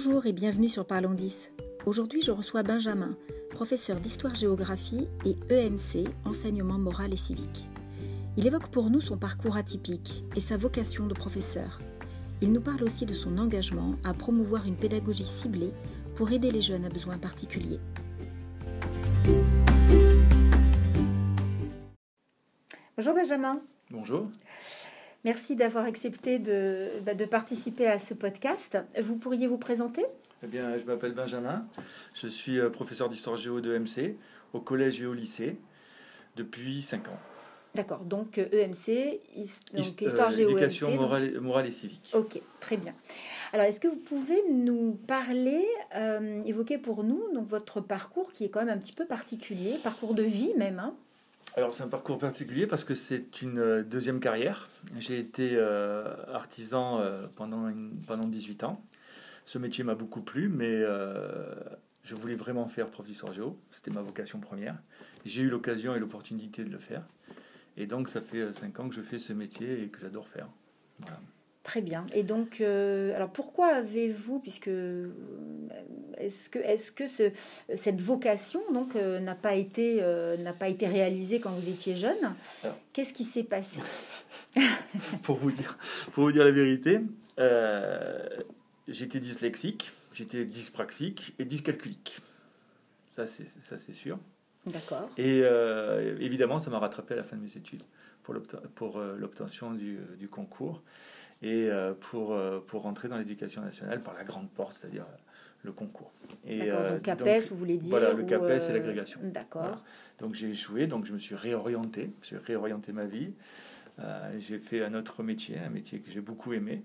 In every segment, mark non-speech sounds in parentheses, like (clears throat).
Bonjour et bienvenue sur Parlons 10. Aujourd'hui, je reçois Benjamin, professeur d'histoire-géographie et EMC, enseignement moral et civique. Il évoque pour nous son parcours atypique et sa vocation de professeur. Il nous parle aussi de son engagement à promouvoir une pédagogie ciblée pour aider les jeunes à besoins particuliers. Bonjour Benjamin. Bonjour. Merci d'avoir accepté de, bah, de, participer à ce podcast. Vous pourriez vous présenter? Eh bien, je m'appelle Benjamin. Je suis euh, professeur d'histoire géo de MC au collège et au lycée depuis 5 ans. D'accord, donc EMC, euh, donc, histoire géo, éducation morale, morale, et civique. Ok, très bien. Alors, est-ce que vous pouvez nous parler, euh, évoquer pour nous donc, votre parcours qui est quand même un petit peu particulier, parcours de vie même hein? Alors c'est un parcours particulier parce que c'est une euh, deuxième carrière. J'ai été euh, artisan euh, pendant, pendant 18 ans. Ce métier m'a beaucoup plu, mais je voulais vraiment faire prof d'histoire géo. C'était ma vocation première. J'ai eu l'occasion et l'opportunité de le faire. Et donc ça fait 5 ans que je fais ce métier et que j'adore faire. Très bien. Et donc, euh, alors pourquoi avez-vous, puisque euh, est-ce que, est-ce que ce, cette vocation donc euh, n'a pas été n'a pas été réalisée quand vous étiez jeune? Qu'est-ce qui s'est passé? (laughs) Pour vous dire, pour vous dire la vérité, j'étais dyslexique, j'étais dyspraxique et dyscalculique. Ça c'est ça c'est sûr. D'accord. Et évidemment, ça m'a rattrapé à la fin de mes études pour l'obtention du, du concours et euh, pour, euh, pour rentrer dans l'éducation nationale par la grande porte, c'est-à-dire euh, le concours. Et donc CAPES, vous voulez dire Voilà, le CAPES et l'agrégation. D'accord. Donc j'ai échoué, donc je me suis réorienté, j'ai réorienté ma vie. j'ai fait un autre métier, un métier que j'ai beaucoup aimé.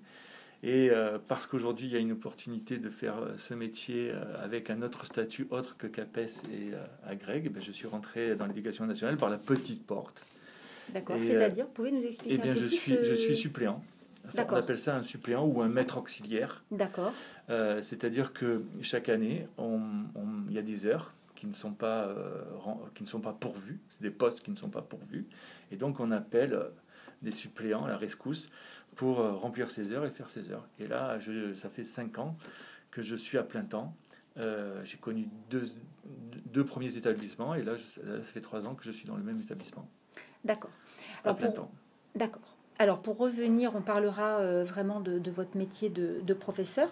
Et parce qu'aujourd'hui, il y a une opportunité de faire ce métier avec un autre statut autre que CAPES et agrég, ben, je suis rentré dans l'éducation nationale par la petite porte. D'accord, c'est-à-dire, vous pouvez nous expliquer eh bien, un peu je plus suis, Je suis suppléant. On appelle ça un suppléant ou un maître auxiliaire. D'accord. Euh, c'est-à-dire que chaque année, il y a des heures qui ne sont pas, euh, qui ne sont pas pourvues, c'est des postes qui ne sont pas pourvus, et donc on appelle euh, des suppléants à la rescousse pour remplir ces heures et faire ces heures. Et là, je, ça fait cinq ans que je suis à plein temps. J'ai connu deux, deux, premiers établissements, et là, ça fait trois ans que je suis dans le même établissement. D'accord. À plein temps. D'accord. Alors pour revenir, on parlera euh, vraiment de, votre métier de, professeur.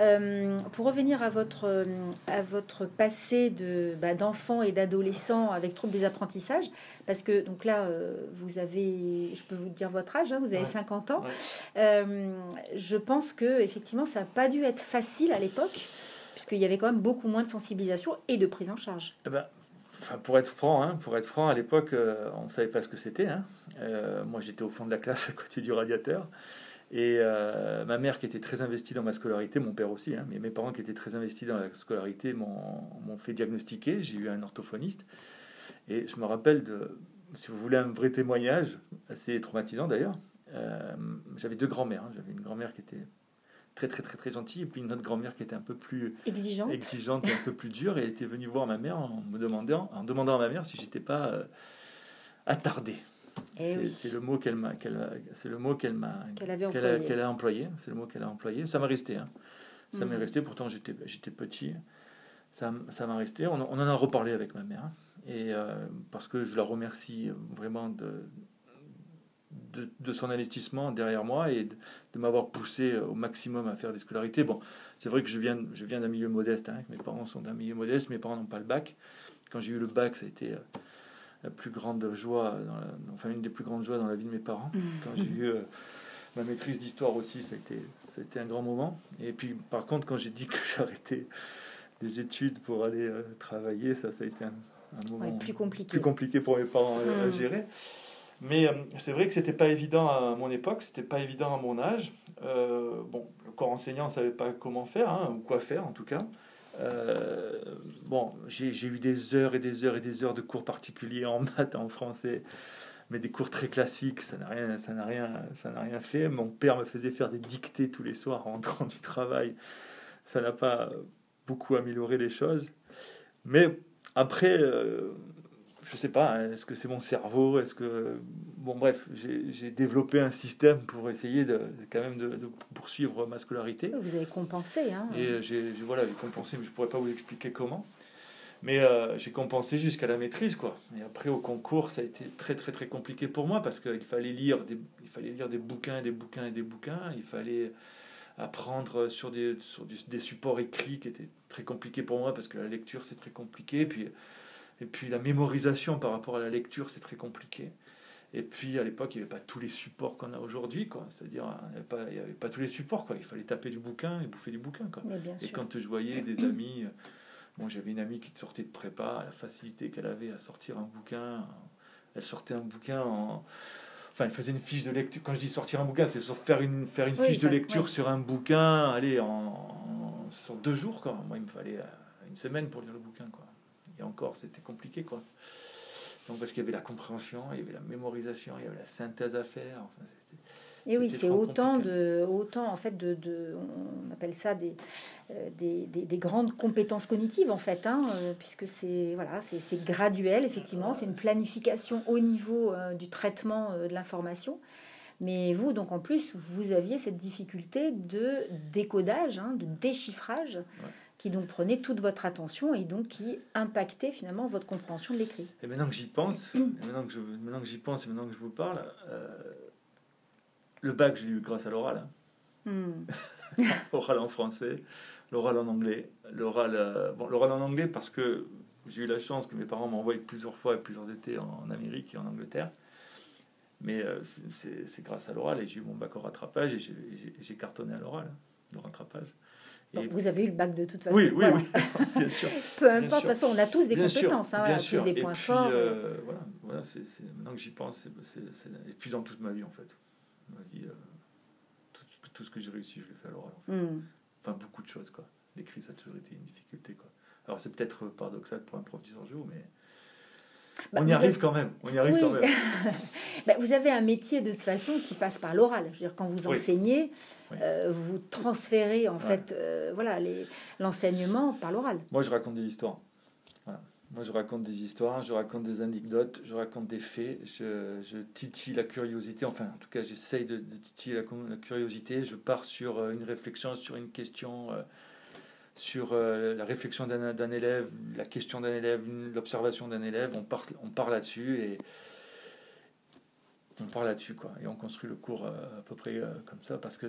Euh, pour revenir à votre, euh, à votre passé de, bah, d'enfant et d'adolescent avec trouble des apprentissages, parce que donc là, vous avez, je peux vous dire votre âge, hein, vous avez 50 ans. je pense que effectivement, ça n'a pas dû être facile à l'époque, puisqu'il y avait quand même beaucoup moins de sensibilisation et de prise en charge. Eh ben, pour être franc, hein, pour être franc, à l'époque, euh, on ne savait pas ce que c'était. Hein. Euh, moi, j'étais au fond de la classe, (laughs) à côté du radiateur. Et euh, ma mère, qui était très investie dans ma scolarité, mon père aussi, hein, mais mes parents qui étaient très investis dans la scolarité, m'ont fait diagnostiquer. J'ai eu un orthophoniste. Et je me rappelle de, si vous voulez, un vrai témoignage, assez traumatisant d'ailleurs. J'avais deux grands-mères. J'avais une grand-mère qui était très très très très gentille et puis une autre grand-mère qui était un peu plus exigeante, exigeante et un peu plus dure et elle était venue voir ma mère en me demandant en demandant à ma mère si j'étais pas euh, attardé. Eh c'est le mot qu'elle m'a c'est le mot qu'elle m'a qu'elle a, employé, c'est le mot qu'elle a employé. Ça m'a resté hein. Ça m'est mhm. resté pourtant j'étais j'étais petit. Ça ça m'a resté. On, en a reparlé avec ma mère et euh, parce que je la remercie vraiment de de, son investissement derrière moi et de, m'avoir poussé au maximum à faire des scolarités. Bon, c'est vrai que je viens, je viens d'un milieu modeste, hein, mes parents sont d'un milieu modeste, mes parents n'ont pas le bac. Quand j'ai eu le bac, ça a été euh, la plus grande joie, enfin une des plus grandes joies dans la vie de mes parents. Mmh. Quand j'ai eu euh, ma maîtrise d'histoire aussi, ça a, été, ça a été un grand moment. Et puis par contre, quand j'ai dit que (laughs) j'arrêtais les études pour aller euh, travailler, ça, ça a été un, moment plus, compliqué. plus compliqué pour mes parents à mmh. gérer. Mais euh, c'est vrai que c'était pas évident à mon époque, c'était pas évident à mon âge. Euh, bon, le corps enseignant savait pas comment faire, hein, ou quoi faire en tout cas. Euh, bon, j'ai eu des heures et des heures et des heures de cours particuliers en (laughs) maths, en français, mais des cours très classiques, ça n'a rien, ça n'a rien, ça n'a rien fait. Mon père me faisait faire des dictées tous les soirs en rentrant (laughs) du travail. Ça n'a pas beaucoup amélioré les choses. Mais après, je sais pas, hein, est-ce que c'est mon cerveau Est-ce que. Bon, bref, j'ai développé un système pour essayer de, quand même de, poursuivre ma scolarité. Vous avez compensé, hein Et j'ai voilà, compensé, mais je pourrais pas vous expliquer comment. Mais euh, j'ai compensé jusqu'à la maîtrise, quoi. Et après, au concours, ça a été très, très, très compliqué pour moi parce qu'il fallait lire des, il fallait lire des bouquins, des bouquins et des bouquins. Il fallait apprendre sur des, sur des supports écrits qui étaient très compliqués pour moi parce que la lecture, c'est très compliqué. Puis et puis la mémorisation par rapport à la lecture, c'est très compliqué. Et puis à l'époque, il n'y avait pas tous les supports qu'on a aujourd'hui, quoi. C'est-à-dire, il n'y avait, pas tous les supports, quoi. Il fallait taper du bouquin et bouffer du bouquin, quoi. et quand je voyais des (clears throat) amis, bon, j'avais une amie qui sortait de prépa, la facilité qu'elle avait à sortir un bouquin, elle sortait un bouquin en. Enfin, elle faisait une fiche de lecture. Quand je dis sortir un bouquin, c'est faire une, faire une fiche de lecture sur un bouquin, allez, en, sur deux jours, quoi. Moi, il me fallait euh, une semaine pour lire le bouquin, quoi. Et encore, c'était compliqué, quoi. Donc, parce qu'il y avait la compréhension, il y avait la mémorisation, il y avait la synthèse à faire. et oui, c'est autant de, autant en fait de, de, on appelle ça des, euh, des, des, grandes compétences cognitives en fait, hein, euh, puisque c'est voilà, c'est graduel effectivement, c'est une planification au niveau euh, du traitement de l'information. Mais vous, donc en plus, vous aviez cette difficulté de décodage, hein, de déchiffrage qui donc prenait toute votre attention et donc qui impactait finalement votre compréhension de l'écrit. Et maintenant que j'y pense, maintenant que je, maintenant que j'y pense et maintenant que je vous parle, euh, le bac, j'ai eu grâce à l'oral. Hmm. (laughs) l'oral en français, l'oral en anglais, l'oral, euh, bon, l'oral en anglais parce que j'ai eu la chance que mes parents m'envoient plusieurs fois et plusieurs étés en, Amérique et en Angleterre. Mais euh, c'est, grâce à l'oral et j'ai eu mon bac au rattrapage et j'ai, cartonné à l'oral, le rattrapage vous avez eu le bac de toute façon. Oui, oui, oui, (laughs) bien sûr. (laughs) Peu importe, de toute façon, on a tous des compétences, hein, on a tous des points forts. Euh, voilà, voilà c'est, maintenant que j'y pense, c'est, et puis dans toute ma vie en fait. Ma vie, euh, tout, tout, ce que j'ai réussi, je l'ai fait à l'oral. En fait. Hmm. Enfin, beaucoup de choses, quoi. L'écrit, ça a toujours été une difficulté, quoi. Alors, c'est peut-être paradoxal pour un prof jour, mais bah, on y arrive quand même. On y arrive quand même. (laughs) bah, vous avez un métier de toute façon qui passe par l'oral. Je veux dire, quand vous enseignez, euh, vous transférez en fait, euh, voilà, l'enseignement par l'oral. Moi, je raconte des histoires. Moi, je raconte des histoires, je raconte des anecdotes, je raconte des faits, je, je titille la curiosité. Enfin, en tout cas, j'essaye de, de, titiller la, curiosité. Je pars sur euh, une réflexion, sur une question sur euh, la réflexion d'un élève, la question d'un élève, l'observation d'un élève, on part, on part là-dessus et on part là-dessus quoi. Et on construit le cours euh, à peu près euh, comme ça parce que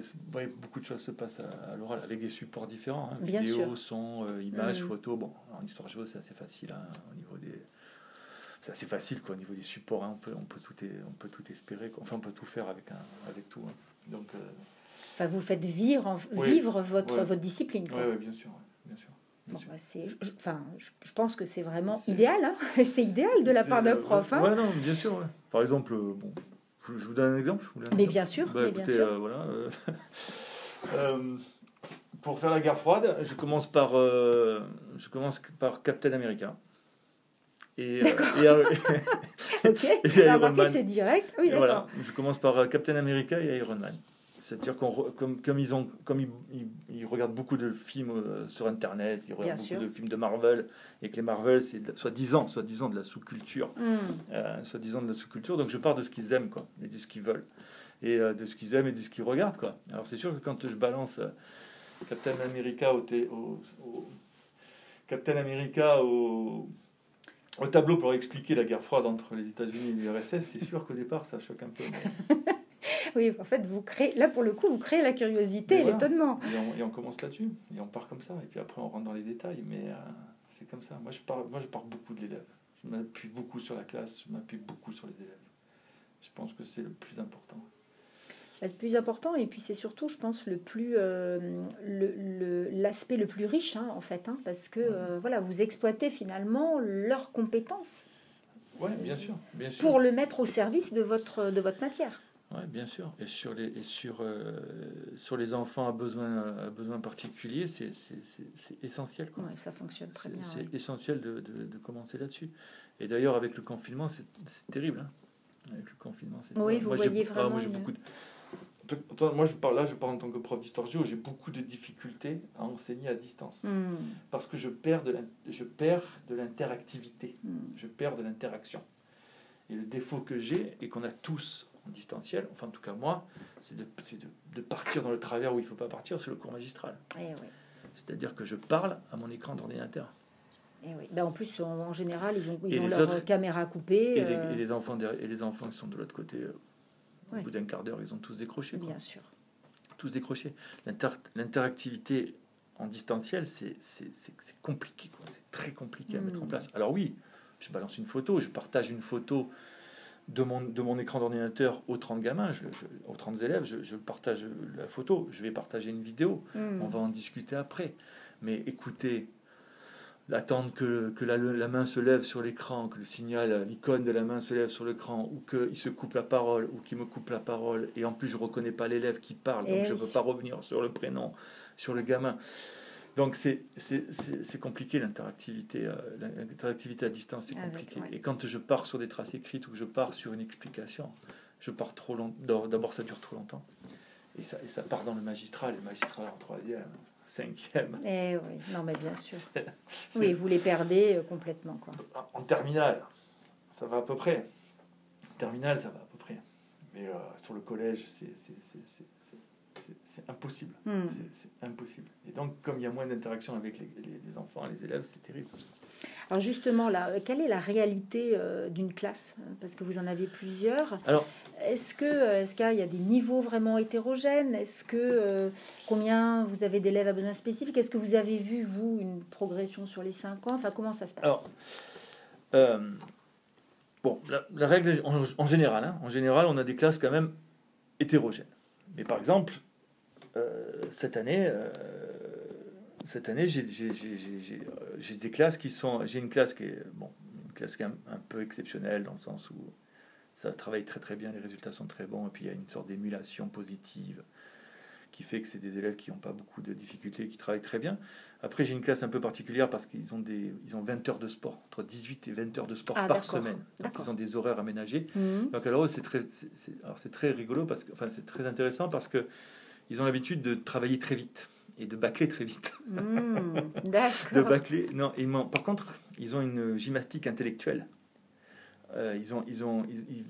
beaucoup de choses se passent à, l'oral avec des supports différents hein, vidéo son images mm. photos bon en histoire géo c'est assez facile hein, au niveau des c'est assez facile quoi au niveau des supports hein, on peut on peut tout on peut tout espérer enfin on peut tout faire avec un avec tout donc Enfin, vous faites vivre, vivre votre, votre discipline. Oui, bien sûr. Bien sûr. Bah, je, enfin, je, pense que c'est vraiment idéal. Hein (laughs) c'est idéal de la part d'un prof. Hein ouais, non, bien sûr. Par exemple, euh, bon, je, vous donne un exemple. mais bien sûr. Bah, bien sûr. Euh, voilà, (laughs) euh, pour faire la guerre froide, je commence par, je commence par Captain America. Et, et, (laughs) ok. et c'est direct. Oui, voilà, je commence par Captain America et Iron Man. C'est-à-dire qu'on comme, comme, ils ont comme ils, ils, regardent beaucoup de films euh, sur internet, ils regardent beaucoup de films de Marvel et que les Marvel c'est soi-disant soi-disant de la sous-culture, mm. euh, soi-disant de la sous-culture. Donc je pars de ce qu'ils aiment quoi, et de ce qu'ils veulent et euh, de ce qu'ils aiment et de ce qu'ils regardent quoi. Alors c'est sûr que quand je balance Captain America au, au, Captain America au au tableau pour expliquer la guerre froide entre les États-Unis et l'URSS, c'est sûr qu'au départ ça choque un peu. (laughs) oui, en fait, vous créez, là pour le coup, vous créez la curiosité et l'étonnement. Et, on, commence là-dessus, et on part comme ça, et puis après on rentre dans les détails, mais euh, c'est comme ça. Moi je, pars, moi, je pars beaucoup de l'élève. Je m'appuie beaucoup sur la classe, je m'appuie beaucoup sur les élèves. Je pense que c'est le plus important. C'est le plus important, et puis c'est surtout, je pense, le plus euh, l'aspect le, plus riche, hein, en fait, hein, parce que euh, voilà, vous exploitez finalement leurs compétences. Oui, bien sûr, bien sûr. Pour le mettre au service de votre, de votre matière. Oui, bien sûr. Et sur les, et sur, euh, sur les enfants à besoins, à besoins particuliers, c'est essentiel. Quoi. ça fonctionne très bien. C'est essentiel de, de, de, commencer là-dessus. Et d'ailleurs, avec le confinement, c'est terrible. Hein. Avec le confinement, Oui, vous voyez ah, vraiment. moi, j'ai beaucoup de, moi, je parle là, je parle en tant que prof d'histoire géo, j'ai beaucoup de difficultés à enseigner à distance. Hmm. Parce que je perds de je perds de l'interactivité, Hmm. je perds de l'interaction. Et le défaut que j'ai, et qu'on a tous en distanciel, enfin en tout cas moi, c'est de, c'est de, de partir dans le travers où il ne faut pas partir, c'est le cours magistral. Eh oui. C'est-à-dire que je parle à mon écran d'ordinateur. Eh oui. Ben, en plus, en, en général, ils ont, ils ont leur autres- caméra coupée. Et, les, euh, et les enfants et les enfants qui sont de l'autre côté, euh, au bout d'un quart d'heure, ils ont tous décroché. quoi. bien sûr. tous décrochés. L'inter- L'interactivité en distanciel, c'est compliqué, c'est très compliqué à mettre en Mm. place. Alors oui, je balance une photo, je partage une photo de mon, de mon écran d'ordinateur aux 30 gamins, je, je- aux 30 élèves, je, je partage la photo, je vais partager une vidéo, Hmm. on va en discuter après. Mais écoutez, attendre que, que la, la main se lève sur l'écran, que le signal, l'icône de la main se lève sur l'écran, ou qu'il se coupe la parole, ou qu'il me coupe la parole, et en plus je reconnais pas l'élève qui parle, donc Eh je ne peux pas revenir sur le prénom, sur le gamin. Donc c'est compliqué l'interactivité, euh, l'interactivité à distance, c'est Avec, compliqué. ouais. Et quand je pars sur des traces écrites ou que je pars sur une explication, je pars trop longtemps. D'abord ça dure trop longtemps, et ça, et ça part dans le magistral, le magistral en troisième, cinquième. Eh oui, non, mais bien sûr. (laughs) Oui, vous les perdez euh, complètement. Quoi. En terminale, ça va à peu près. En terminale, ça va à peu près. Mais euh, sur le collège, c'est c'est- impossible. Hmm. C'est impossible. Et donc, comme il y a moins d'interaction avec les, les- les enfants, les élèves, c'est terrible. Alors justement, là, euh, quelle est la réalité euh, d'une classe? Parce que vous en avez plusieurs. Alors, Est-ce que euh, est-ce qu'il y a des niveaux vraiment hétérogènes? Est-ce que euh, combien vous avez d'élèves à besoins spécifiques? Est-ce que vous avez vu vous une progression sur les cinq ans? Enfin, comment ça se passe? Alors euh, bon, la, la règle, en, en général, hein, en général, on a des classes quand même hétérogènes. Mais par exemple, cette année, euh, cette année, j'ai euh, j'ai des classes qui sont. J'ai une classe qui est bon, une classe qui est un, un peu exceptionnelle dans le sens où ça travaille très très bien, les résultats sont très bons, et puis il y a une sorte d'émulation positive qui fait que c'est des élèves qui n'ont pas beaucoup de difficultés, qui travaillent très bien. Après, j'ai une classe un peu particulière parce qu'ils ont des, ils ont 20 heures de sport, entre 18 et 20 heures de sport Ah, par semaine. Donc, ils ont des horaires aménagés. Mhm. Donc alors c'est très, alors très rigolo parce que, enfin c'est très intéressant parce que ils ont l'habitude de travailler très vite et de bâcler très vite. (laughs) De D'accord. bâcler, non. Ils m'ont- par contre, ils ont une gymnastique intellectuelle. Euh, ils ont, ils ont,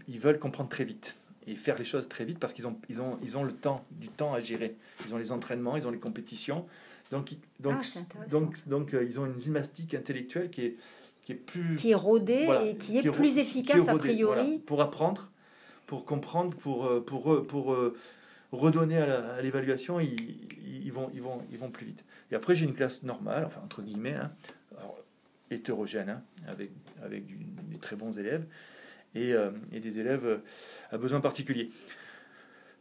ils, veulent comprendre très vite et faire les choses très vite parce qu'ils ont, ils ont, ils ont le temps, du temps à gérer. Ils ont les entraînements, ils ont les compétitions. Donc, ils- donc, Ah, intéressant. donc, donc, euh, ils ont une gymnastique intellectuelle qui est, qui est plus Qui est rodé voilà, et qui est plus qui est efficace a priori. voilà, pour apprendre, pour comprendre, pour, euh, pour, pour redonner à l'évaluation, ils, ils, vont, ils, vont, ils vont plus vite. Et après, j'ai une classe normale, enfin entre guillemets, hein, alors, hétérogène, hein, avec, avec du- des très bons élèves et, euh, et des élèves euh, à besoins particuliers.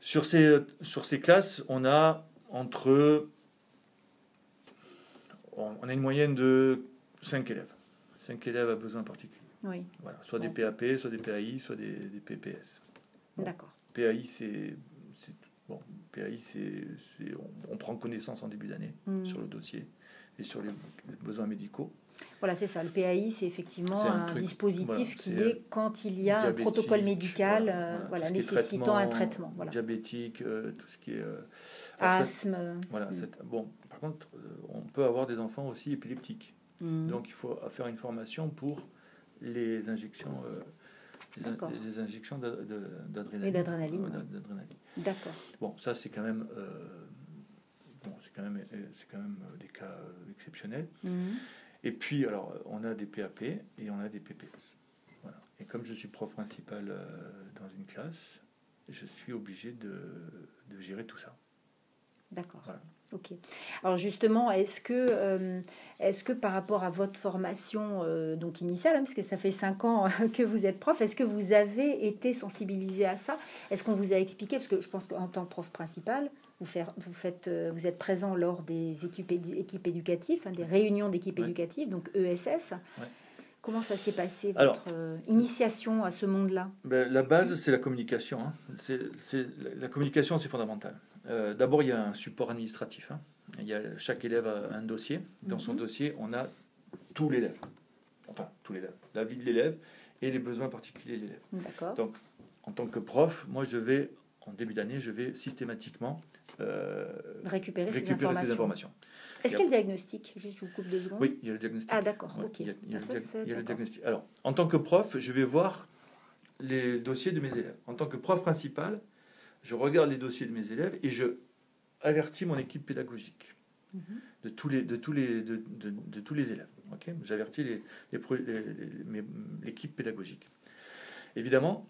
Sur ces, sur ces classes, on a entre. On on a une moyenne de 5 élèves. 5 élèves à besoins particuliers. Oui, Voilà, soit des PAP, soit des PAI, soit des, des PPS. Bon. d'accord. PAI, c'est. PAI, c'est. On, on prend connaissance en début d'année Mhm. sur le dossier et sur les besoins médicaux. Voilà, c'est ça. Le PAI, c'est effectivement un un, truc- dispositif voilà, qui est quand il y a un protocole médical, voilà, euh, voilà, nécessitant un traitement. Voilà. Diabétique, euh, tout ce qui est. euh, ça- Asthme. voilà, Mm. bon, par contre, euh, on peut avoir des enfants aussi épileptiques. Mhm. Donc il faut faire une formation pour les injections, euh, les injections d'adrénaline. Et d'adrénaline, Ouais. D'accord. Bon, ça c'est quand même, euh, bon, c'est quand même, euh, c'est quand même euh, des cas euh, exceptionnels. Mhm. Et puis alors, euh, on a des PAP et on a des PPS. Voilà. Et comme je suis prof principal euh, dans une classe, je suis obligé de, de gérer tout ça. D'accord. Voilà. Ok. Alors justement, est-ce que, euh, est-ce que par rapport à votre formation euh, donc initiale, hein, parce que ça fait cinq ans que vous êtes prof, est-ce que vous avez été sensibilisé à ça? Est-ce qu'on vous a expliqué? Parce que je pense qu'en tant que prof principal, vous, faire- vous, faites, euh, vous êtes présent lors des équipes, éducatives, hein, des réunions d'équipes Ouais. éducatives, donc ESS. Ouais. Comment ça s'est passé, votre Alors- euh, initiation à ce monde-là? Ben, la base, c'est la communication. hein. C'est- la communication, c'est fondamental. Euh, d'abord, il y a un support administratif. hein. Il y a, chaque élève a un dossier. Dans son Mhm. dossier, on a tout l'élève. Enfin, tout l'élève. La vie de l'élève et les besoins particuliers de l'élève. D'accord. Donc, en tant que prof, moi, je vais en début d'année, je vais systématiquement euh, récupérer, ces récupérer informations. ces informations. Est-ce qu'il y a le diagnostic? Juste, je vous coupe deux secondes. Oui, il y a le diagnostic. Ah, d'accord, Ouais, ok. Il y a, il y a Ah, le ça, diag- c'est- il y a le d'accord. diagnostic. Alors, en tant que prof, je vais voir les dossiers de mes élèves. En tant que prof principal, je regarde les dossiers de mes élèves et je avertis mon équipe pédagogique de tous les, élèves. J'avertis l'équipe pédagogique. Évidemment,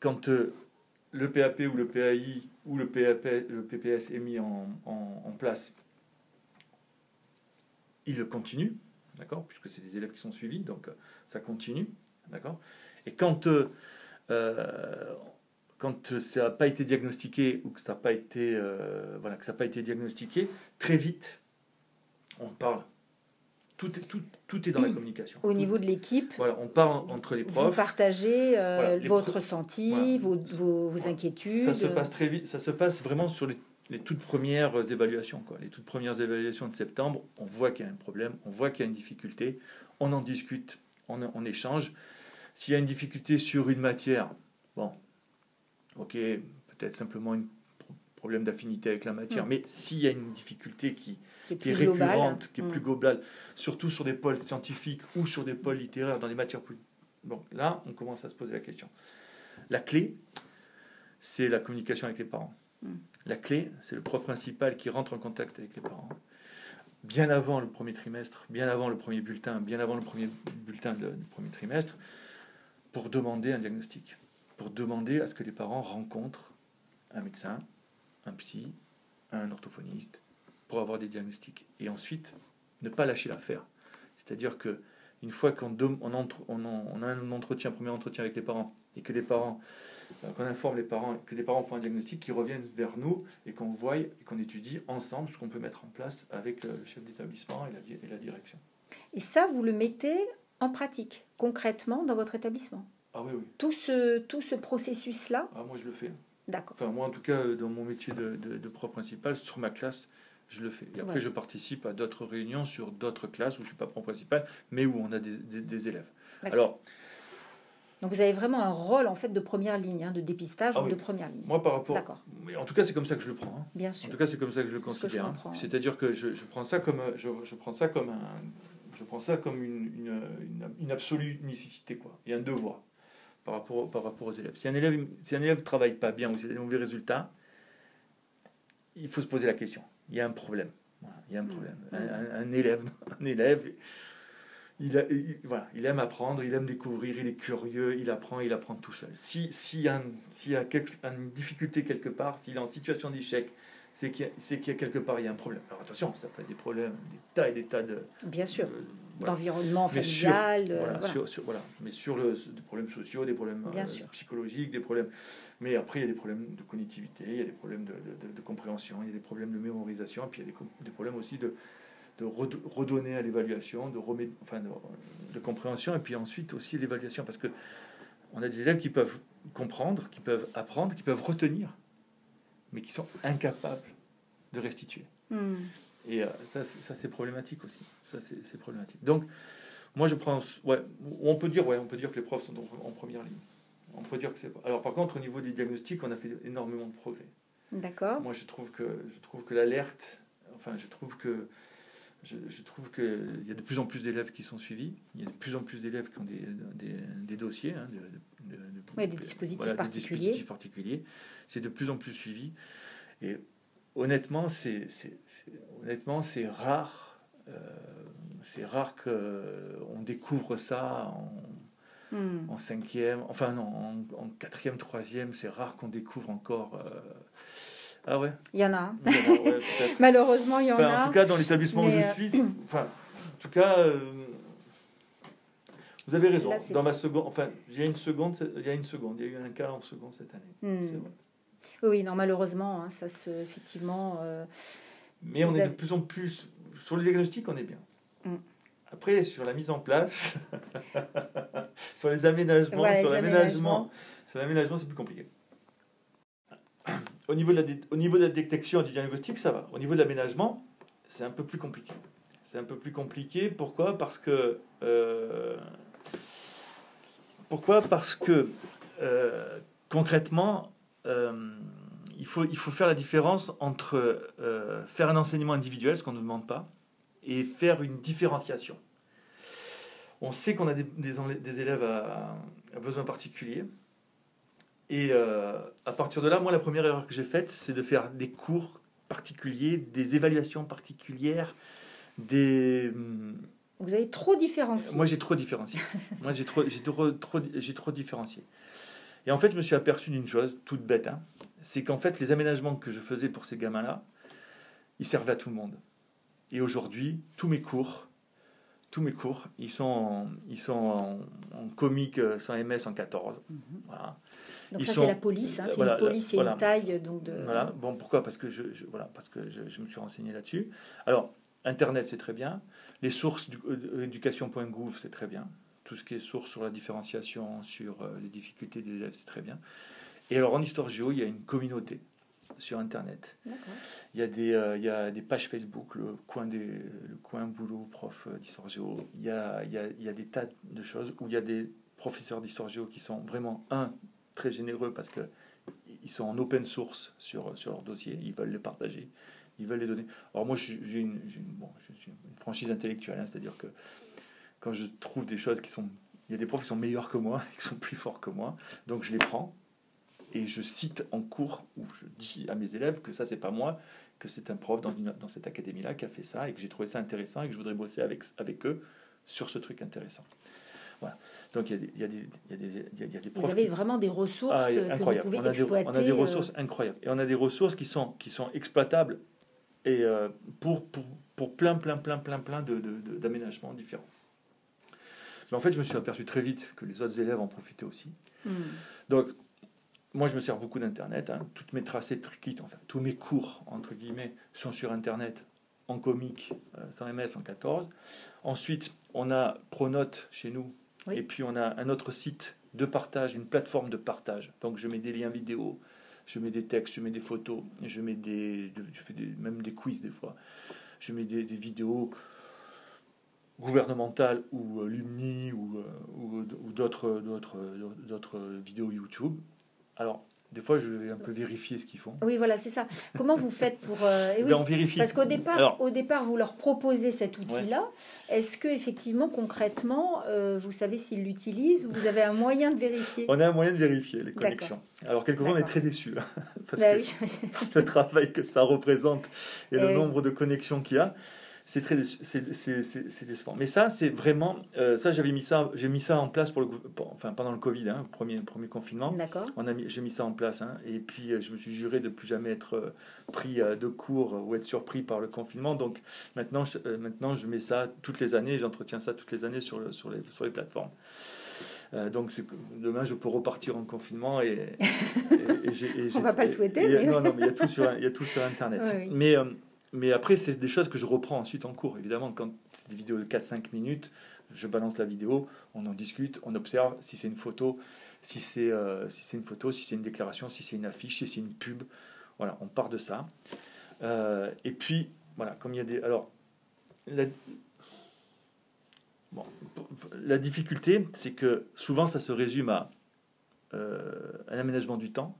quand euh, le PAP ou le PAI ou le, PPS est mis en, place, il continue, d'accord? Puisque c'est des élèves qui sont suivis, donc euh, ça continue, d'accord? Et quand, euh, quand ça n'a pas été diagnostiqué ou que ça n'a pas été, euh, voilà, que ça n'a pas été diagnostiqué, très vite, on parle. Tout est, tout, tout est dans la communication. Au niveau de l'équipe, Voilà, on parle entre les vous profs. partagez euh, Voilà, les votre ressenti, Voilà. vos, vos, vos inquiétudes. Ça se passe très vite, ça se passe vraiment sur les, les toutes premières évaluations. Quoi. Les toutes premières évaluations de septembre, on voit qu'il y a un problème, on voit qu'il y a une difficulté, on en discute, on, on échange. S'il y a une difficulté sur une matière, bon, ok, peut-être simplement un problème d'affinité avec la matière, Mm. mais s'il y a une difficulté qui, qui est qui récurrente, qui est Mm. plus globale, surtout sur des pôles scientifiques ou sur des pôles littéraires, dans des matières plus... Bon, là, on commence à se poser la question. La clé, c'est la communication avec les parents. Mm. La clé, c'est le prof principal qui rentre en contact avec les parents. Bien avant le premier trimestre, bien avant le premier bulletin, bien avant le premier bulletin du premier trimestre, pour demander un diagnostic, pour demander à ce que les parents rencontrent un médecin, un psy, un orthophoniste, pour avoir des diagnostics. Et ensuite, ne pas lâcher l'affaire. C'est-à-dire que une fois qu'on on a un entretien, premier entretien avec les parents, et que les parents, euh, qu'on informe les parents, que les parents font un diagnostic, qu'ils reviennent vers nous et qu'on voit et qu'on étudie ensemble ce qu'on peut mettre en place avec le chef d'établissement et la direction. Et ça, vous le mettez en pratique, concrètement, dans votre établissement? Ah oui, oui. Tout ce, tout ce processus-là, Ah, moi je le fais. d'accord. Enfin, moi en tout cas, dans mon métier de, de, de prof principal, sur ma classe, je le fais. Et après, Ouais. je participe à d'autres réunions sur d'autres classes où je ne suis pas prof principal, mais où on a des, des- des élèves. Alors, Donc vous avez vraiment un rôle en fait de première ligne, hein, de dépistage Ah ou oui. de première ligne. moi par rapport. D'accord, en tout cas, c'est comme ça que je le prends. hein. bien En sûr. tout cas, c'est comme ça que je le ce que considère. hein. C'est-à-dire que je, je prends ça comme euh, je, je prends ça comme un je prends ça comme une, une, une- une absolue nécessité quoi. Il y a un devoir par rapport au- par rapport aux élèves. Si un élève si un élève travaille pas bien ou s'il a des mauvais résultats, il faut se poser la question. Il y a un problème. Voilà, il y a un Mm. problème. Un, un- un élève (laughs) un élève il, a- il- voilà, il aime apprendre, il aime découvrir, il est curieux, il apprend, il apprend tout seul. Si s'il y a, un- s'il y a quelque- une difficulté quelque part, s'il est en situation d'échec, c'est qu'il y, qu'il y a quelque part il y a un problème. Alors attention, ça peut être des problèmes, des tas et des tas de. Bien sûr. de- voilà. D'environnement Mais sur- familial. Voilà, voilà. Sur, sur- voilà. Mais sur le, des problèmes sociaux, des problèmes euh, psychologiques, des problèmes. Mais après, il y a des problèmes de cognitivité, il y a des problèmes de, de- de- de compréhension, il y a des problèmes de mémorisation, et puis il y a des, problèmes aussi de, de redo- redonner à l'évaluation, de, remé- enfin de, de compréhension, et puis ensuite aussi l'évaluation. Parce que on a des élèves qui peuvent comprendre, qui peuvent apprendre, qui peuvent retenir, mais qui sont incapables de restituer. Hmm. Et euh, ça, c'est- ça c'est problématique aussi. Ça, c'est problématique. Donc, moi, je prends. Ouais, on peut dire, ouais, on peut dire que les profs sont en, en première ligne. On peut dire que c'est. Alors, par contre, au niveau des diagnostics, on a fait énormément de progrès. D'accord. Moi, je trouve que je trouve que l'alerte. Enfin, je trouve que je, je trouve qu'il y a de plus en plus d'élèves qui sont suivis. Il y a de plus en plus d'élèves qui ont des, des, des dossiers. hein, de- de- de- Ouais, des dispositifs voilà, des particuliers. dispositifs particuliers. C'est de plus en plus suivi. Et honnêtement, c'est honnêtement c'est rare. euh, c'est rare qu'on découvre ça en, Hmm. en cinquième, enfin non, en, en quatrième, troisième, c'est rare qu'on découvre encore. euh, Ah ouais, Il y en a. hein. il y en a, ouais, peut-être. (laughs) Malheureusement, il y en Enfin, a. en tout cas, dans l'établissement où je euh, suis, enfin, en tout cas, euh, vous avez raison. Là, dans ma seconde, enfin, il y a une seconde, il y a une seconde, il y a eu un cas en seconde cette année. Hmm. c'est vrai. Oui, non, malheureusement, hein, ça se, effectivement. euh, Mais on est avez- de plus en plus sur le diagnostic, on est bien. Mm. Après, sur la mise en place, (laughs) sur les aménagements, sur l'aménagement, sur l'aménagement, c'est plus compliqué. Au niveau, de la au niveau de la détection et du diagnostic, ça va. Au niveau de l'aménagement, c'est un peu plus compliqué. C'est un peu plus compliqué. Pourquoi? Parce que. euh, pourquoi? Parce que euh, concrètement, il, faut, il faut faire la différence entre faire un enseignement individuel, ce qu'on ne demande pas, et faire une différenciation. On sait qu'on a des, des, élèves à, à, besoins particuliers. Et à partir de là, moi, la première erreur que j'ai faite, c'est de faire des cours particuliers, des évaluations particulières, des... Vous avez trop différencié. Moi, j'ai trop différencié. Moi, j'ai trop, trop, trop, j'ai trop différencié. Et en fait, je me suis aperçu d'une chose toute bête, hein. c'est qu'en fait, les aménagements que je faisais pour ces gamins-là, ils servaient à tout le monde. Et aujourd'hui, tous mes cours, tous mes cours, ils sont en, ils sont en, comique sans MS en 14. Mhm. Voilà. Donc ça c'est la police, hein, c'est une police et une taille donc de. Voilà. Bon pourquoi? Parce que je, voilà parce que je, me suis renseigné là-dessus. Alors Internet c'est très bien. Les sources du, euh, éducation.gouv c'est très bien. Tout ce qui est source sur la différenciation, sur euh, les difficultés des élèves c'est très bien. Et alors en histoire géo il y a une communauté sur Internet. Il y, a des, euh, il y a des pages Facebook, le coin, des, le coin boulot prof d'histoire géo. Il y, a, il, y a, il y a des tas de choses où il y a des professeurs d'histoire géo qui sont vraiment, un, très généreux parce que ils sont en open source sur, sur leur dossier, ils veulent les partager, ils veulent les donner. Alors moi, j'ai une, bon, une, franchise intellectuelle, hein, c'est-à-dire que quand je trouve des choses qui sont... Il y a des profs qui sont meilleurs que moi, (laughs) qui sont plus forts que moi, donc je les prends et je cite en cours où je dis à mes élèves que ça, c'est pas moi, que c'est un prof dans, une, dans cette académie-là qui a fait ça et que j'ai trouvé ça intéressant et que je voudrais bosser avec, avec eux sur ce truc intéressant. Voilà. Donc il y a des, il Vous avez vraiment des ressources ah, que vous pouvez on a exploiter. Des, on a des ressources euh, incroyables. Et on a des ressources qui sont, qui sont exploitables et, euh, pour, pour, pour, plein, plein, plein, plein, plein d'aménagements de, différents. Mais en fait, je me suis aperçu très vite que les autres élèves en profitaient aussi. Hmm. Donc, moi, je me sers beaucoup d'Internet. Hein. Toutes mes tracés triquites, enfin, tous mes cours, entre guillemets, sont sur Internet, en comique, euh, sans MS, en 14. Ensuite, on a Pronote chez nous, et puis on a un autre site de partage, une plateforme de partage. Donc je mets des liens vidéo, je mets des textes, je mets des photos, je mets des, je fais même des quiz des fois. Je mets des, vidéos gouvernementales ou euh, Lumni ou, euh, ou d'autres, d'autres, d'autres vidéos YouTube. Alors, des fois, je vais un peu vérifier ce qu'ils font. Oui, voilà, c'est ça. Comment vous faites pour euh, eh ben, on vérifie. Parce qu'au départ, au départ, vous leur proposez cet outil-là. Est-ce que effectivement, concrètement, euh, vous savez s'ils l'utilisent ou vous avez un moyen de vérifier? On a un moyen de vérifier les connexions. Alors quelquefois, on est très déçus hein, (laughs) parce bah que (laughs) le travail que ça représente et, le eh nombre de connexions qu'il y a c'est très c'est décevant. Mais ça, c'est vraiment euh, ça. J'avais mis ça, j'ai mis ça en place pour le, enfin pendant le Covid, hein, premier premier confinement. D'accord. On a mis, j'ai mis ça en place, hein, et puis euh, je me suis juré de plus jamais être euh, pris de court ou être surpris par le confinement. Donc maintenant, je, maintenant je mets ça toutes les années, j'entretiens ça toutes les années sur le, sur les sur les plateformes. donc demain je peux repartir en confinement et, et, et, (laughs) on va pas le souhaiter. Mais... Non non (laughs) mais il y a tout sur il y a tout sur internet. Mais mais après, c'est des choses que je reprends ensuite en cours. Évidemment, quand c'est des vidéos de 4-5 minutes, je balance la vidéo, on en discute, on observe si c'est une photo, si c'est euh, si c'est une photo, si c'est une déclaration, si c'est une affiche, si c'est une pub. Voilà, on part de ça. Euh, et puis, voilà, comme il y a des. Alors, la difficulté, c'est que souvent, ça se résume à euh, un aménagement du temps,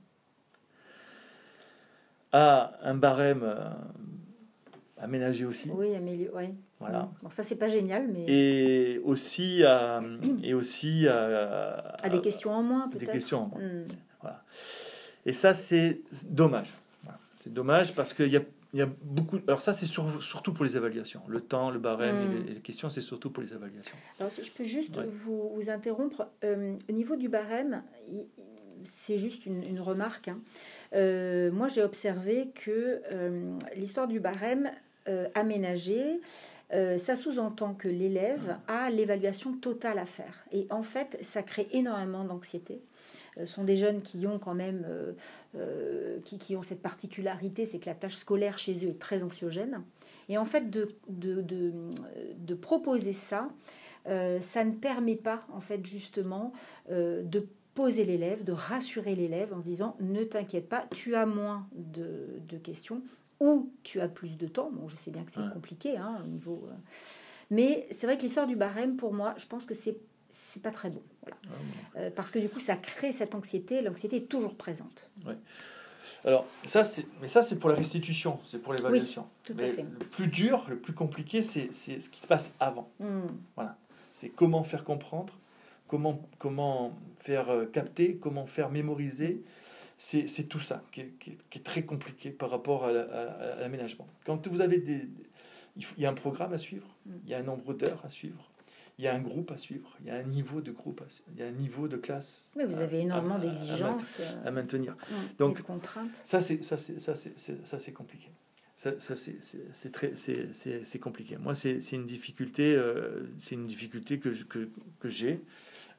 à un barème aménager aussi. Oui, améliorer. Voilà. Bon, ça, c'est pas génial, mais. Et aussi à, et aussi à, à, (clears throat) des questions en moins, peut-être. Des questions en moins. Hmm. Voilà. Et ça, c'est dommage. C'est dommage parce qu'il y a, y a beaucoup. Alors, ça, c'est surtout pour les évaluations. Le temps, le barème et, hmm. les, questions, c'est surtout pour les évaluations. Alors, si je peux juste vous, vous, interrompre, euh, au niveau du barème, c'est juste une, remarque. Hein. Euh, moi, j'ai observé que euh, l'histoire du barème euh, aménagé, ça sous-entend que l'élève a l'évaluation totale à faire. Et en fait, ça crée énormément d'anxiété. Ce sont des jeunes qui ont quand même qui, ont cette particularité, c'est que la tâche scolaire chez eux est très anxiogène. Et en fait, de proposer ça, ça ne permet pas, en fait, justement, de poser l'élève, de rassurer l'élève en disant ne t'inquiète pas, tu as moins de, questions ou tu as plus de temps. Bon, je sais bien que c'est compliqué hein, au niveau. Euh, mais c'est vrai que l'histoire du barème, pour moi, je pense que c'est c'est pas très bon. Ah, euh, parce que du coup, ça crée cette anxiété. L'anxiété est toujours présente. Alors, ça, c'est, mais ça, c'est pour la restitution, c'est pour l'évaluation. tout à mais fait. le plus dur, le plus compliqué, c'est, c'est ce qui se passe avant. Hmm. C'est comment faire comprendre, comment, comment faire euh, capter, comment faire mémoriser. C'est, c'est tout ça qui est, qui est- qui est très compliqué par rapport à, la- à- à l'aménagement. Quand vous avez des... Il y a un programme à suivre, Mm. il y a un nombre d'heures à suivre, il y a un groupe à suivre, il y a un niveau de groupe, à suivre, il y a un niveau de classe Mais vous avez énormément d'exigences à maintenir. euh, Donc- et de contraintes. Ça, c'est ça, c'est ça, c'est c'est- ça, c'est compliqué. Ça, ça, c'est c'est- très, compliqué. Moi, c'est c'est une difficulté, euh, c'est une difficulté que que, que j'ai.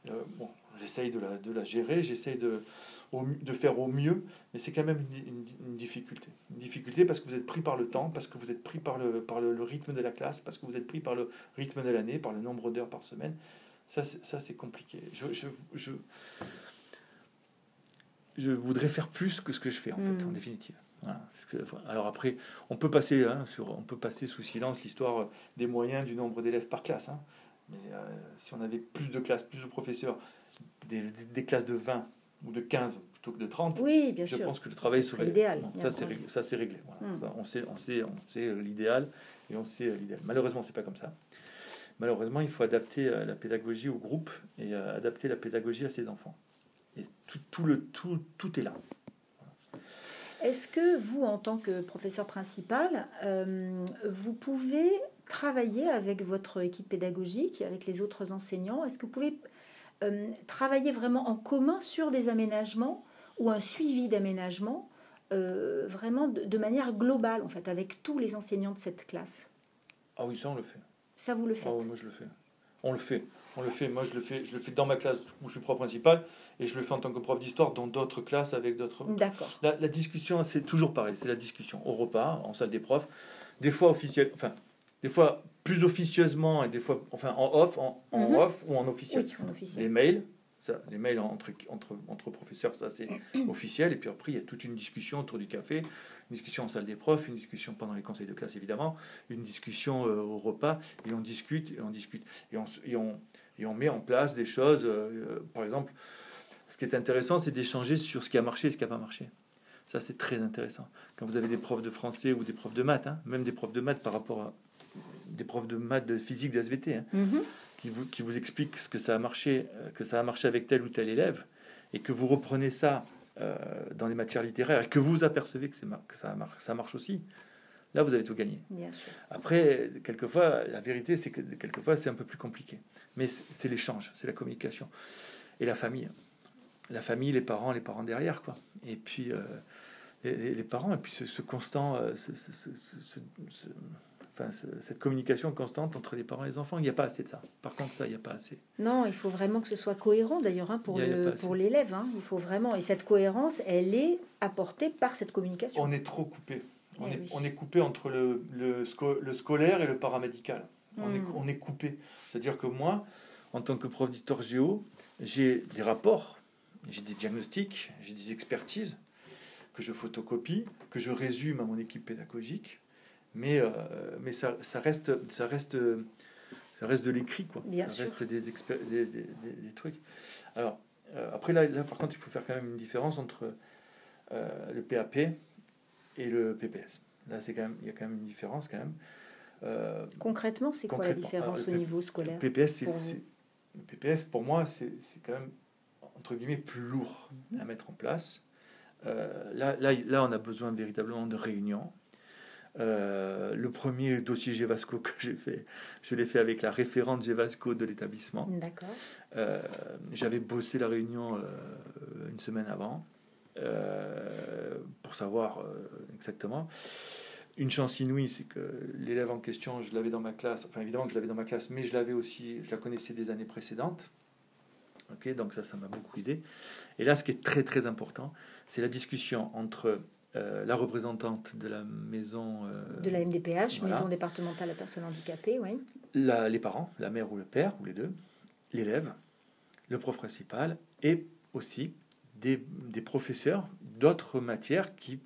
Euh, bon, j'essaye de la, de la gérer, j'essaye de, au de faire au mieux, mais c'est quand même une, une- une difficulté. Une difficulté parce que vous êtes pris par le temps, parce que vous êtes pris par le, par le, le rythme de la classe, parce que vous êtes pris par le rythme de l'année, par le nombre d'heures par semaine. Ça, c'est- compliqué. Je, je, je, je voudrais faire plus que ce que je fais en fait, en définitive. Voilà. C'est que- alors après, on peut passer hein, sur, on peut passer sous silence l'histoire des moyens du nombre d'élèves par classe. hein. Mais euh, si on avait plus de classes, plus de professeurs, des classes de 20 ou de 15 plutôt que de 30, Oui, bien je sûr. pense que le travail serait idéal, Bon, ça c'est réglé, ça c'est réglé. voilà. Mm. Ça, on sait, on sait, on sait l'idéal et on sait l'idéal. Malheureusement, c'est pas comme ça. Malheureusement, il faut adapter euh, la pédagogie au groupe et euh, adapter la pédagogie à ses enfants. Et tout, tout le tout, tout est là. Est-ce que vous, en tant que professeur principal, euh, vous pouvez travailler avec votre équipe pédagogique, avec les autres enseignants? Est-ce que vous pouvez euh, travailler vraiment en commun sur des aménagements ou un suivi d'aménagement euh, vraiment de, de manière globale, en fait, avec tous les enseignants de cette classe Ah oui, ça on le fait. Ça, vous le faites Ah oui, moi je le fais. On le fait. On le fait. Moi je le fais. Je le fais dans ma classe où je suis prof principal et je le fais en tant que prof d'histoire dans d'autres classes avec d'autres. D'accord. La, la discussion, c'est toujours pareil. C'est la discussion au repas, en salle des profs, des fois officielle, enfin, des fois plus officieusement et des fois, enfin, en off, en, en Mhm. off ou en officiel. Oui, en officiel. Les mails, ça, les mails entre, entre, entre professeurs, ça c'est (clears throat) officiel. Et puis après, il y a toute une discussion autour du café, une discussion en salle des profs, une discussion pendant les conseils de classe évidemment, une discussion euh, au repas, et on discute, et on discute, et on, et on, et on met en place des choses. euh, euh, par exemple, ce qui est intéressant, c'est d'échanger sur ce qui a marché et ce qui n'a pas marché. Ça, c'est très intéressant. Quand vous avez des profs de français ou des profs de maths, hein, même des profs de maths par rapport à des profs de maths, de physique, de SVT, hein, Mhm. qui vous, qui vous explique ce que ça a marché, euh, que ça a marché avec tel ou tel élève, et que vous reprenez ça euh, dans les matières littéraires, et que vous apercevez que, ça, marche, ça marche aussi, là vous avez tout gagné. Bien sûr. Après, quelquefois, la vérité c'est que quelquefois c'est un peu plus compliqué. Mais c'est l'échange, c'est la communication. Et la famille. La famille, les parents, les parents derrière, quoi. Et puis, euh, les, parents, et puis ce, ce constant, euh, ce- ce- enfin, cette communication constante entre les parents et les enfants, il n'y a pas assez de ça. Par contre, ça, il n'y a pas assez. Non, il faut vraiment que ce soit cohérent d'ailleurs hein, pour le- pour l'élève. hein. Il faut vraiment et cette cohérence, elle est apportée par cette communication. On est trop coupé. On, Eh est, oui. on est coupé entre le, le, sco- le scolaire et le paramédical. On, est, Mm. on est coupé. C'est-à-dire que moi, en tant que prof d'histoire géo, j'ai des rapports, j'ai des diagnostics, j'ai des expertises que je photocopie, que je résume à mon équipe pédagogique, mais, euh, mais ça, ça, reste, ça, reste, ça reste de l'écrit, quoi. Bien ça sûr. reste des, des, des- des- trucs. Alors, euh, après, là, là, par contre, il faut faire quand même une différence entre euh, le PAP et le PPS. Là, c'est quand même, il y a quand même une différence quand même. Concrètement, c'est quoi la différence alors, au le- niveau le scolaire PPS, c'est, pour vous le PPS, pour moi, c'est, c'est quand même entre guillemets plus lourd à mettre en place. Là, là, là, on a besoin véritablement de réunions. Euh, le premier dossier Gevasco que j'ai fait, je l'ai fait avec la référente Gevasco de l'établissement. D'accord. Euh, j'avais bossé la réunion euh, une semaine avant pour savoir exactement. Une chance inouïe, c'est que l'élève en question, je l'avais dans ma classe, enfin évidemment que je l'avais dans ma classe, mais je l'avais aussi, je la connaissais des années précédentes. Ok, donc ça, ça m'a beaucoup aidé. Et là, ce qui est très très important, c'est la discussion entre euh, la représentante de la maison, euh, De la MDPH, voilà. Maison départementale à personnes handicapées, oui. la- les parents, la mère ou le père, ou les deux, l'élève, le prof principal, et aussi des, des professeurs d'autres matières qui,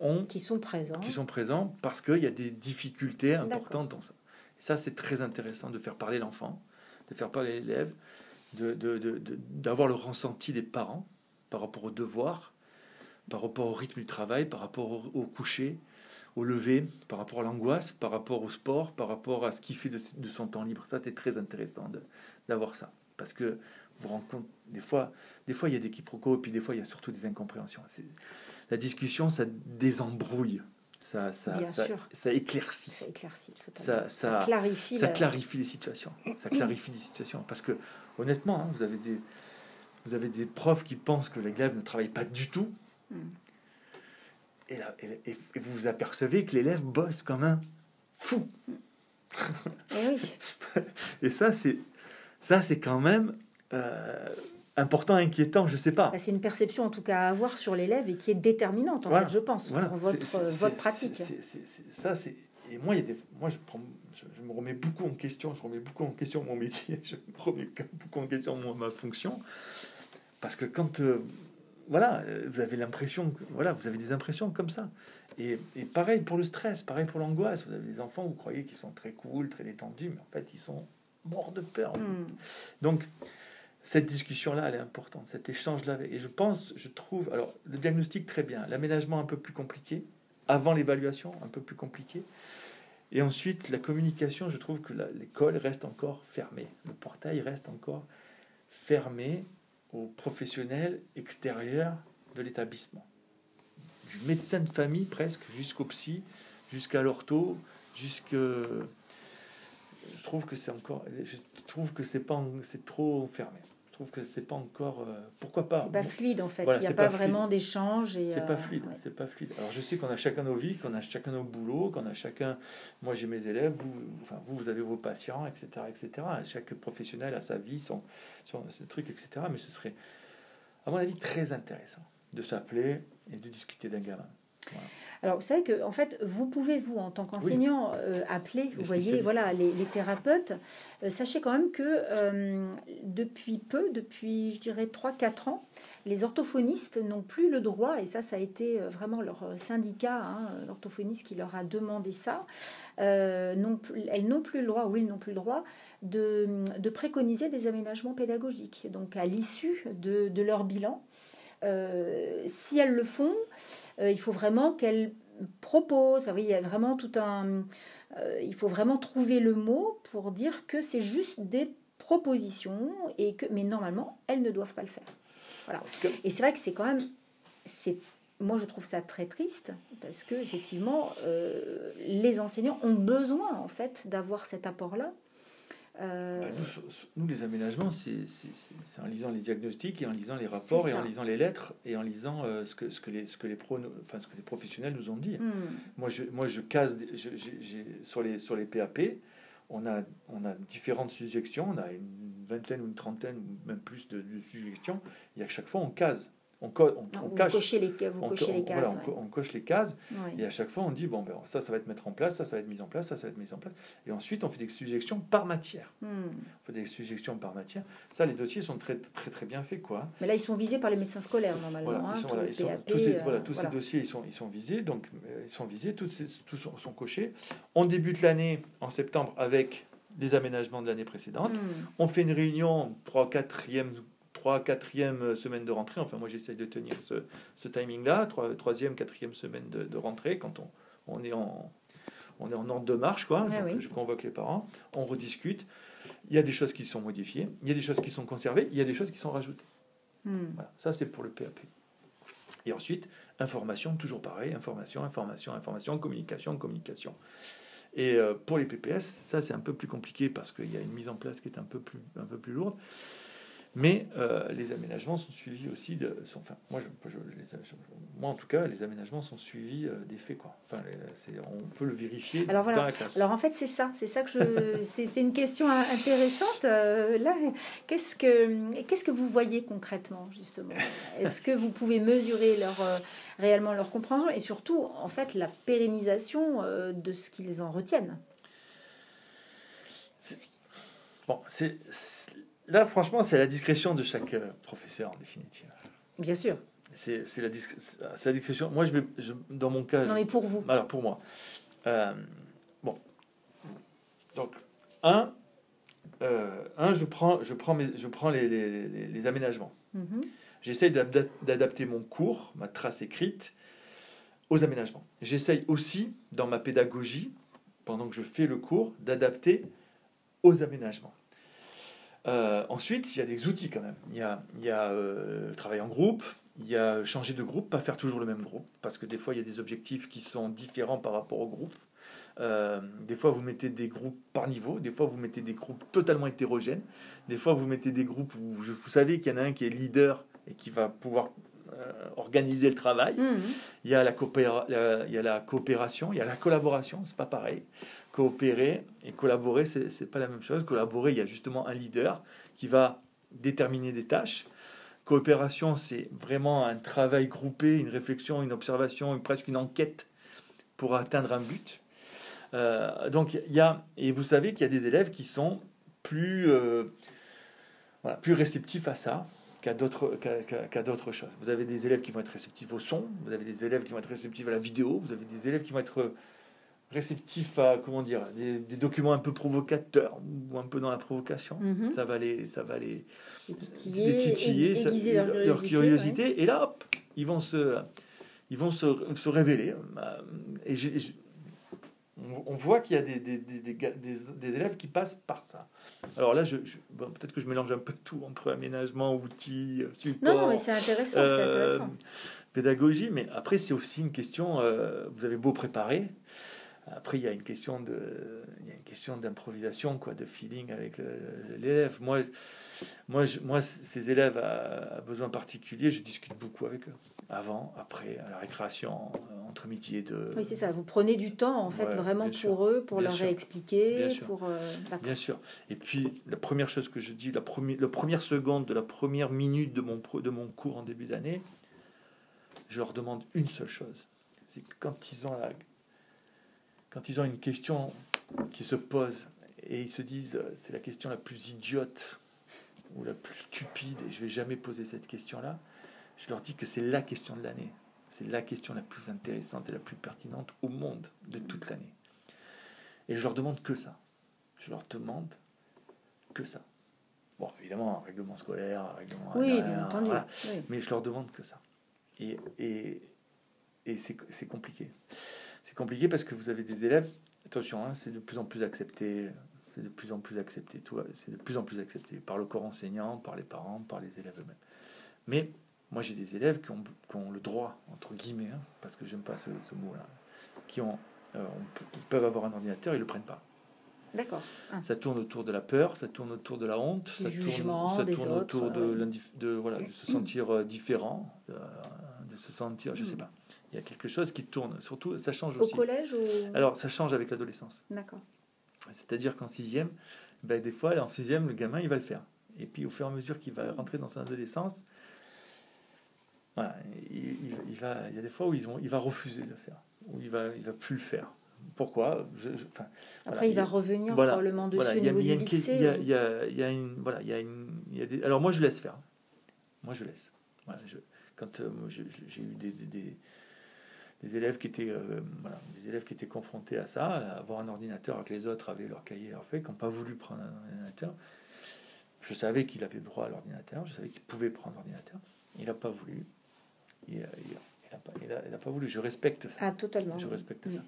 ont, Qui sont présents. qui sont présents parce qu'il y a des difficultés importantes dans ça. Et ça, c'est très intéressant de faire parler l'enfant, de faire parler l'élève, d'avoir de, de, le ressenti des parents par rapport aux devoirs, par rapport au rythme du travail, par rapport au, coucher, au lever, par rapport à l'angoisse, par rapport au sport, par rapport à ce qu'il fait de, son temps libre. Ça, c'est très intéressant d'avoir ça. Parce que vous rencontrez, des fois, des fois, il y a des quiproquos, et puis des fois, il y a surtout des incompréhensions. La discussion, ça désembrouille. Ça, ça, ça, ça, éclaircit. Ça éclaircit Ça, ça, clarifie, ça clarifie les situations. Ça clarifie les situations. Parce que, honnêtement, hein, vous, avez des, vous avez des profs qui pensent que l'élève ne travaille pas du tout. Hmm. Et, là, et, vous vous apercevez que l'élève bosse comme un fou. Et, oui. (laughs) et ça, c'est ça, c'est quand même euh, important, inquiétant, je sais pas. Bah, c'est une perception en tout cas à avoir sur l'élève et qui est déterminante, en fait, je pense, pour votre, votre pratique. ça, c'est. Et moi, il y a des, moi je, prends, je, me remets beaucoup en question, je remets beaucoup en question mon métier, (laughs) je me remets beaucoup en question ma fonction. Parce que quand. Euh, voilà, euh, vous avez l'impression, voilà, vous avez des impressions comme ça. Et, et, pareil pour le stress, pareil pour l'angoisse. Vous avez des enfants, vous croyez qu'ils sont très cool, très détendus, mais en fait, ils sont morts de peur. Hmm. Donc, cette discussion-là, elle est importante, cet échange-là. Et je pense, je trouve, alors le diagnostic très bien, l'aménagement un peu plus compliqué, avant l'évaluation un peu plus compliqué. Et ensuite, la communication, je trouve que l'école reste encore fermée. Le portail reste encore fermé aux professionnels extérieurs de l'établissement. Du médecin de famille presque jusqu'au psy, jusqu'à l'ortho, jusque je trouve que c'est encore je trouve que c'est pas c'est trop fermé trouve que c'est pas encore. Euh, pourquoi pas C'est pas fluide en fait. il n'y a pas, vraiment d'échange. C'est pas euh, fluide. C'est pas fluide. Alors je sais qu'on a chacun nos vies, qu'on a chacun nos boulots, qu'on a chacun. Moi j'ai mes élèves, vous, enfin vous, vous avez vos patients, etc., etc. Chaque professionnel a sa vie, son, son, truc, etc. Mais ce serait, à mon avis, très intéressant de s'appeler et de discuter d'un gamin. Alors, vous savez que, en fait, vous pouvez, vous, en tant qu'enseignant, euh, appeler, vous voyez, voilà, les, thérapeutes. Euh, sachez quand même que euh, depuis peu, depuis, je dirais, 3-4 ans, les orthophonistes n'ont plus le droit, et ça, ça a été vraiment leur syndicat, hein, l'orthophoniste qui leur a demandé ça, non, elles n'ont plus le droit, oui, ils n'ont plus le droit, de, de, préconiser des aménagements pédagogiques. Donc, à l'issue de, de, leur bilan, si elles le font, il faut vraiment qu'elle propose. il y a vraiment tout un. Euh, il faut vraiment trouver le mot pour dire que c'est juste des propositions et que, mais normalement, elles ne doivent pas le faire. Voilà. Et c'est vrai que c'est quand même, c'est, moi je trouve ça très triste parce que effectivement, euh, les enseignants ont besoin en fait d'avoir cet apport-là euh, bah, nous, les aménagements, c'est en lisant les diagnostics et en lisant les rapports et en lisant les lettres et en lisant euh, ce, que, ce, que les, ce, que les pro, enfin, ce que les professionnels nous ont dit. Hmm. Moi, je, moi, je case sur, les, sur les PAP, on a, on a différentes suggestions, on a une vingtaine ou une trentaine ou même plus de, de suggestions, et à chaque fois, on case on, on, cache, les, vous cochez les cases. on, coche les cases et à chaque fois on dit bon ben ça ça va être mettre en place, ça ça va être mis en place, ça ça va être mis en place et ensuite on fait des suggestions par matière. Hmm. On fait des suggestions par matière. Ça les dossiers sont très très très bien faits quoi. Mais là ils sont visés par les médecins scolaires normalement. Voilà, tous, ces, tous ces dossiers ils sont ils sont visés donc euh, ils sont visés, tous, tous sont, sont, cochés. On débute l'année en septembre avec les aménagements de l'année précédente. Hmm. On fait une réunion 3 4e 3 quatrième semaine de rentrée. Enfin, moi, j'essaye de tenir ce, ce timing-là. troisième, quatrième semaine de, de, rentrée, quand on, on, est en, on est en ordre de marche, quoi. Ah je convoque les parents, on rediscute. Il y a des choses qui sont modifiées, il y a des choses qui sont conservées, il y a des choses qui sont rajoutées. Hmm. Voilà, ça, c'est pour le PAP. Et ensuite, information, toujours pareil, information, information, information, communication, communication. Et euh, pour les PPS, ça c'est un peu plus compliqué parce qu'il y a une mise en place qui est un peu plus, un peu plus lourde. Mais euh, les aménagements sont suivis aussi de. Sont, enfin, moi, je, moi, en tout cas, les aménagements sont suivis euh, des faits. Quoi. Enfin, on peut le vérifier Alors, voilà. dans la classe. Alors en fait, c'est ça. C'est ça que je. (laughs) c'est une question intéressante. Euh, là, qu'est-ce que qu'est-ce que vous voyez concrètement, justement? Est-ce que vous pouvez mesurer leur réellement leur compréhension et surtout, en fait, la pérennisation de ce qu'ils en retiennent? Bon, c'est Là, franchement, c'est la discrétion de chaque euh, professeur, en définitive. Bien sûr. C'est la, la, discrétion. Moi, je vais, dans mon cas. Non, mais pour vous. Alors, pour moi. Euh, bon. Donc, un, euh, un je prends, je prends, mes, je prends les, les, les, aménagements. Mhm. J'essaye d'adapter mon cours, ma trace écrite, aux aménagements. J'essaye aussi, dans ma pédagogie, pendant que je fais le cours, d'adapter aux aménagements. Euh, ensuite, il y a des outils quand même. Il y a, il y a euh, le travail en groupe, il y a changer de groupe, pas faire toujours le même groupe, parce que des fois, il y a des objectifs qui sont différents par rapport au groupe. Euh, des fois, vous mettez des groupes par niveau, des fois, vous mettez des groupes totalement hétérogènes, des fois, vous mettez des groupes où vous savez qu'il y en a un qui est leader et qui va pouvoir organiser le travail. Mmh. Il, y a la il y a la coopération, il y a la collaboration, c'est pas pareil coopérer et collaborer, c'est n'est pas la même chose. Collaborer, il y a justement un leader qui va déterminer des tâches. Coopération, c'est vraiment un travail groupé, une réflexion, une observation, presque une enquête pour atteindre un but. Euh, donc il y a, et vous savez qu'il y a des élèves qui sont plus, euh, voilà, plus réceptifs à ça qu'à d'autres qu'à d'autres choses. Vous avez des élèves qui vont être réceptifs au son, vous avez des élèves qui vont être réceptifs à la vidéo, vous avez des élèves qui vont être réceptif à comment dire des, documents un peu provocateurs ou un peu dans la provocation. Mhm. Ça va les ça va les, les titiller, leur, curiosité, et là hop, ils vont se ils vont se, se révéler. Et on voit qu'il y a des, des, des, des, élèves qui passent par ça. Alors là, je, peut-être que je mélange un peu tout entre aménagement, outils, support. Non, non mais c'est intéressant, euh, intéressant, Pédagogie, mais après, c'est aussi une question, euh, vous avez beau préparer, après, il y a une question de, il y a une question d'improvisation, quoi, de feeling avec l'élève. Moi, moi, moi, ces élèves à, besoins particuliers, je discute beaucoup avec eux. Avant, après, à la récréation, entre midi et deux. Oui, c'est ça. Vous prenez du temps, en fait, vraiment pour eux, pour leur réexpliquer. Bien pour, euh, bien sûr. Et puis, la première chose que je dis, la première, la première seconde de la première minute de mon, de mon cours en début d'année, je leur demande une seule chose. C'est que quand ils ont la quand ils ont une question qui se pose et ils se disent c'est la question la plus idiote ou la plus stupide et je vais jamais poser cette question-là, je leur dis que c'est la question de l'année. C'est la question la plus intéressante et la plus pertinente au monde de toute l'année. Et je leur demande que ça. Je leur demande que ça. Bon, évidemment, un règlement scolaire, un règlement. Oui, bien entendu. Mais je leur demande que ça. Et, et, et c'est compliqué. C'est compliqué parce que vous avez des élèves, attention, hein, c'est de plus en plus accepté, c'est de plus en plus accepté, tout, c'est de plus en plus accepté par le corps enseignant, par les parents, par les élèves eux-mêmes. Mais moi j'ai des élèves qui ont, qui ont, le droit, entre guillemets, hein, parce que j'aime pas ce, ce mot-là, qui ont, euh, ils peuvent avoir un ordinateur, ils le prennent pas. D'accord. Ah. Ça tourne autour de la peur, ça tourne autour de la honte, ça tourne, ça tourne autour de, de, voilà, de se sentir euh, différent, de, de, se sentir, je sais mm. pas. Il y a quelque chose qui tourne. Surtout, ça change aussi. Au collège ou... Alors, ça change avec l'adolescence. D'accord. C'est-à-dire qu'en sixième, ben, des fois, en sixième, le gamin, il va le faire. Et puis, au fur et à mesure qu'il va rentrer dans son adolescence, voilà, il, va, il y a des fois où ils ont, il va refuser de le faire, où il va, il va plus le faire. Pourquoi? Enfin, Après, il va revenir probablement dessus au niveau du lycée. Il y a, il y a, il y a une, voilà, il y a une, il y a des, alors moi, je laisse faire. Moi, je laisse. Voilà, je, quand euh, j'ai eu des, des des élèves qui étaient, euh, voilà, des élèves qui étaient confrontés à ça, à avoir un ordinateur avec les autres avaient leur cahier leur fait, qui n'ont pas voulu prendre un ordinateur. Je savais qu'il avait droit à l'ordinateur, je savais qu'il pouvait prendre l'ordinateur. Il n'a pas voulu. Il n'a pas, pas, voulu. Je respecte ça. Ah, totalement. Je respecte ça.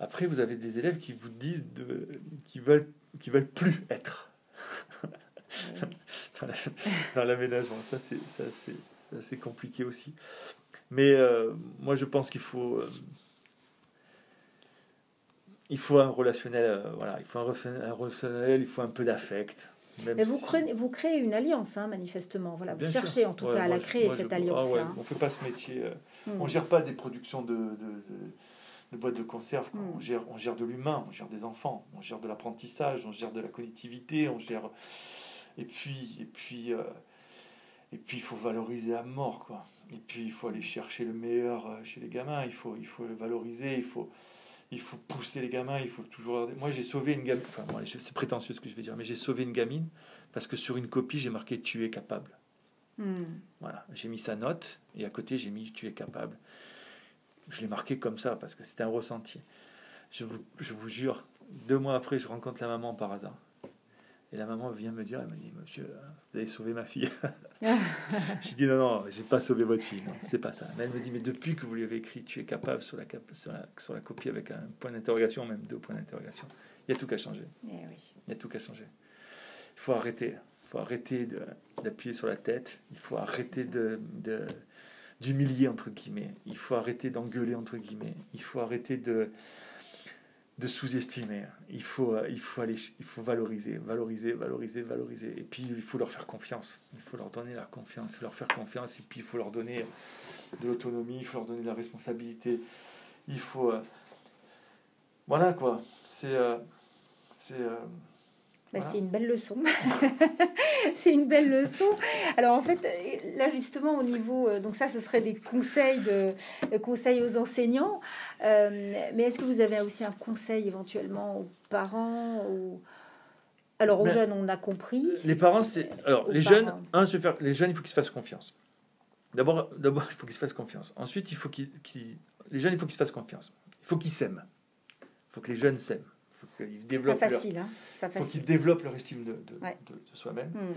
Après, vous avez des élèves qui vous disent de, qui veulent, qui veulent plus être (laughs) dans l'aménagement. Ça, c'est, ça, c'est compliqué aussi. Mais euh, moi, je pense qu'il faut, euh, il faut un relationnel, euh, voilà, il faut un relationnel, il faut un peu d'affect. Mais vous, créez, vous créez une alliance, hein, manifestement. Voilà, vous cherchez en tout cas à la créer, cette alliance-là. Ah ouais, on ne fait pas ce métier. Hmm. On ne gère pas des productions de, de, de, boîtes de conserve. Hmm. On, gère, on gère de l'humain, on gère des enfants, on gère de l'apprentissage, on gère de la connectivité, on gère. Et puis, et puis, et puis il faut valoriser à mort, quoi. Et puis il faut aller chercher le meilleur euh, chez les gamins, il faut, il faut le valoriser, il faut, il faut pousser les gamins, il faut toujours... Moi j'ai sauvé une gamine, enfin c'est prétentieux ce que je vais dire, mais j'ai sauvé une gamine parce que sur une copie j'ai marqué tu es capable. Hmm. Voilà, j'ai mis sa note et à côté j'ai mis tu es capable. Je l'ai marqué comme ça parce que c'était un ressenti. Je vous, je vous jure, deux mois après je rencontre la maman par hasard. Et la maman vient me dire, elle me dit, monsieur, vous avez sauvé ma fille. (laughs) (laughs) je dis, non, non, j'ai pas sauvé votre fille, non, c'est pas ça. Mais elle me dit, mais depuis que vous lui avez écrit, tu es capable sur la, sur la, sur la copie avec un point d'interrogation, même deux points d'interrogation. Il y a tout qu'à changer. Eh il y a tout qu'à changer. Il faut arrêter. Il faut arrêter d'appuyer sur la tête. Il faut arrêter de, d'humilier, entre guillemets. Il faut arrêter d'engueuler, entre guillemets. Il faut arrêter de de sous-estimer. Il faut, euh, il, faut aller, il faut valoriser, valoriser, valoriser, valoriser. Et puis, il faut leur faire confiance. Il faut leur donner la confiance, leur faire confiance. Et puis, il faut leur donner de l'autonomie, il faut leur donner de la responsabilité. Il faut... Euh, voilà, quoi. C'est... Euh, c'est bah, C'est une belle leçon. (laughs) c'est une belle leçon. Alors en fait, là justement au niveau, euh, donc ça ce serait des conseils de, conseils aux enseignants. Euh, mais est-ce que vous avez aussi un conseil éventuellement aux parents ou alors aux jeunes, on a compris. Les parents, c'est alors les jeunes, un se faire, les jeunes, il faut qu'ils se fassent confiance. D'abord, d'abord, il faut qu'ils se fassent confiance. Ensuite, il faut qu'ils, les jeunes, il faut qu'ils se fassent confiance. Il faut qu'ils s'aiment. Il faut que les jeunes s'aiment. Il faut qu'ils développent. Pas facile, hein faut qu'ils développent leur estime de, de, soi-même. Hmm.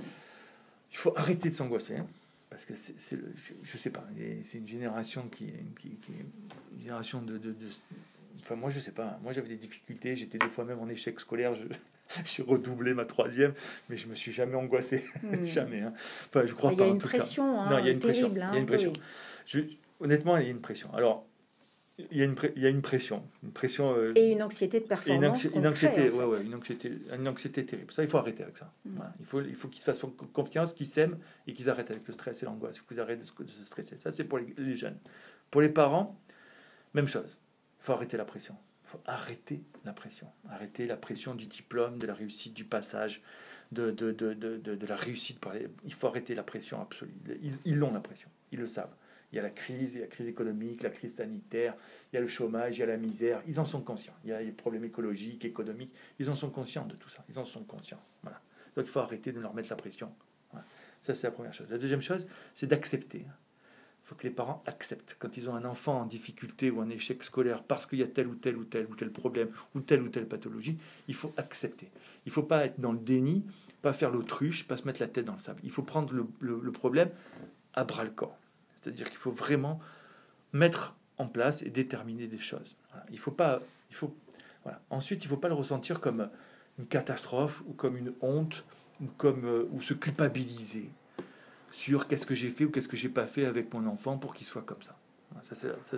Il faut arrêter de s'angoisser. Hein, parce que c'est, je, ne sais pas, c'est une génération qui, qui, une génération de, Enfin, moi, je sais pas. Moi, j'avais des difficultés. J'étais des fois même en échec scolaire. Je, (laughs) j'ai redoublé ma troisième, mais je me suis jamais angoissé. Hmm. (laughs) jamais. Hein. Enfin, je crois il y a une pression. Hein, non, il y a une pression. il y a une pression. Je, honnêtement, il y a une pression. Alors, il y, a une il y a une pression. Une pression euh, et une anxiété de performance. Une, anxiété, ouais, ouais, une, anxiété, une anxiété terrible. Ça, il faut arrêter avec ça. Mm. Il faut, il faut qu'ils se fassent confiance, qu'ils s'aiment et qu'ils arrêtent avec le stress et l'angoisse. qu'ils arrêtent de se, stresser. Ça, c'est pour les, jeunes. Pour les parents, même chose. Il faut arrêter la pression. Il faut arrêter la pression. Arrêter la pression du diplôme, de la réussite, du passage, de, de, de, de, de la réussite. Par les... Il faut arrêter la pression absolue. Ils, ils ont la pression. Ils le savent. Il y a la crise, il y a la crise économique, la crise sanitaire, il y a le chômage, il y a la misère. Ils en sont conscients. Il y a les problèmes écologiques, économiques. Ils en sont conscients de tout ça. Ils en sont conscients. Voilà. Donc il faut arrêter de leur mettre la pression. Ça, c'est la première chose. La deuxième chose, c'est d'accepter. Il faut que les parents acceptent. Quand ils ont un enfant en difficulté ou en échec scolaire parce qu'il y a tel ou tel ou tel ou tel problème ou telle ou telle pathologie, il faut accepter. Il ne faut pas être dans le déni, pas faire l'autruche, pas se mettre la tête dans le sable. Il faut prendre le problème à bras le corps. C'est-à-dire qu'il faut vraiment mettre en place et déterminer des choses. Il faut pas, il faut. Ensuite, il ne faut pas le ressentir comme une catastrophe ou comme une honte ou comme euh, ou se culpabiliser sur qu'est-ce que j'ai fait ou qu'est-ce que j'ai pas fait avec mon enfant pour qu'il soit comme ça. Ça, c'est, ça,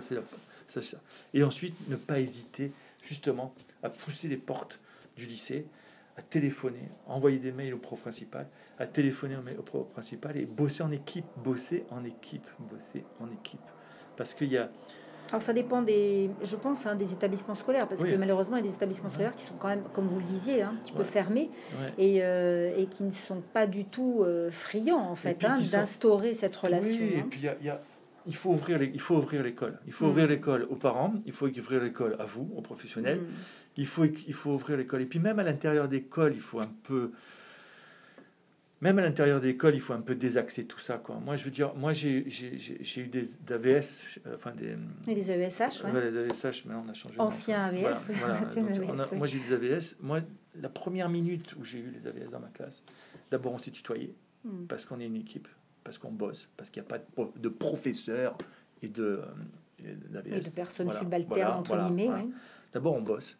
ça, ça. Et ensuite, ne pas hésiter justement à pousser les portes du lycée, à téléphoner, à envoyer des mails au pro principal, à téléphoner au principal et bosser en équipe, bosser en équipe, bosser en équipe. Parce qu'il y a... Alors ça dépend des, je pense, hein, des établissements scolaires, parce que malheureusement il y a des établissements scolaires qui sont quand même, comme vous le disiez, hein, un petit peu fermés et, euh, et, qui ne sont pas du tout euh, friands en fait hein, d'instaurer cette relation. Oui, et puis il y a il faut ouvrir il faut ouvrir l'école. Il faut mm. ouvrir l'école aux parents, il faut ouvrir l'école à vous, aux professionnels. Mm. Il faut il faut ouvrir l'école et puis même à l'intérieur d'école, il faut un peu même à l'intérieur d'école, il faut un peu désaxer tout ça quoi. Moi je veux dire, moi j'ai eu des AVS enfin des et des AVSH, ouais. les AVSH, mais on a changé. Ancien AVS. (laughs) moi j'ai eu des AVS. Moi la première minute où j'ai eu les AVS dans ma classe, d'abord on s'est tutoyé mm. parce qu'on est une équipe parce qu'on bosse, parce qu'il n'y a pas de, professeurs et de, euh, et de personnes subalternes, entre guillemets. D'abord, on bosse.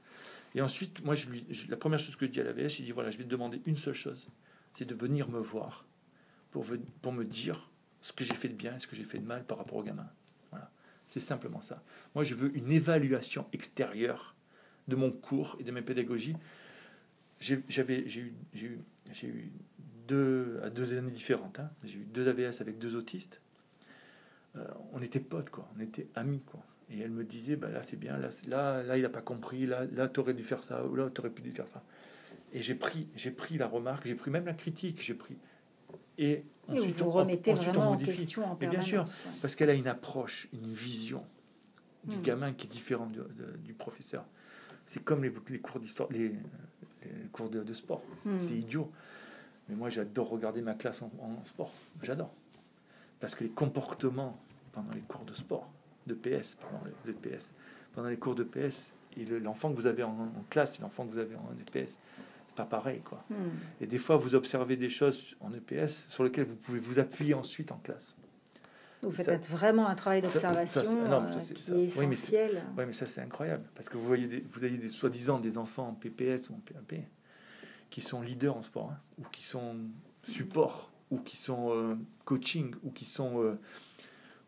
Et ensuite, moi, je lui, la première chose que je dis à la VS, je dis voilà, je vais te demander une seule chose c'est de venir me voir pour, pour me dire ce que j'ai fait de bien et ce que j'ai fait de mal par rapport au gamin. Voilà. C'est simplement ça. Moi, je veux une évaluation extérieure de mon cours et de mes pédagogies. J'ai eu, eu, eu deux, deux années différentes. Hein. J'ai eu deux AVS avec deux autistes. Euh, on était potes, quoi. On était amis, quoi. Et elle me disait, bah, là c'est bien, là, là, là il n'a pas compris, là, là tu aurais dû faire ça, ou là tu aurais pu faire ça. Et j'ai pris, j'ai pris la remarque, j'ai pris même la critique, j'ai pris. Et, ensuite, vous remettez vraiment en question en Bien sûr, parce qu'elle a une approche, une vision du hmm. gamin qui est différente du, professeur. C'est comme les, les cours d'histoire, les, cours de, sport. Hmm. C'est idiot. Mais moi, j'adore regarder ma classe en, sport. J'adore. Parce que les comportements pendant les cours de sport, de PS, pardon, de PS, pendant les cours de PS, et l'enfant que vous avez en, classe et l'enfant que vous avez en EPS, pas pareil. Quoi. Hmm. Et des fois, vous observez des choses en EPS sur lesquelles vous pouvez vous appuyer ensuite en classe. Vous faites Ça- vraiment un travail d'observation qui oui, mais essentiel. Oui, mais ça, c'est incroyable. Parce que vous voyez des, vous avez des soi-disant des enfants en PPS ou en PAP qui sont leaders en sport, hein, ou qui sont support, ou qui sont euh, coaching, ou qui sont, euh,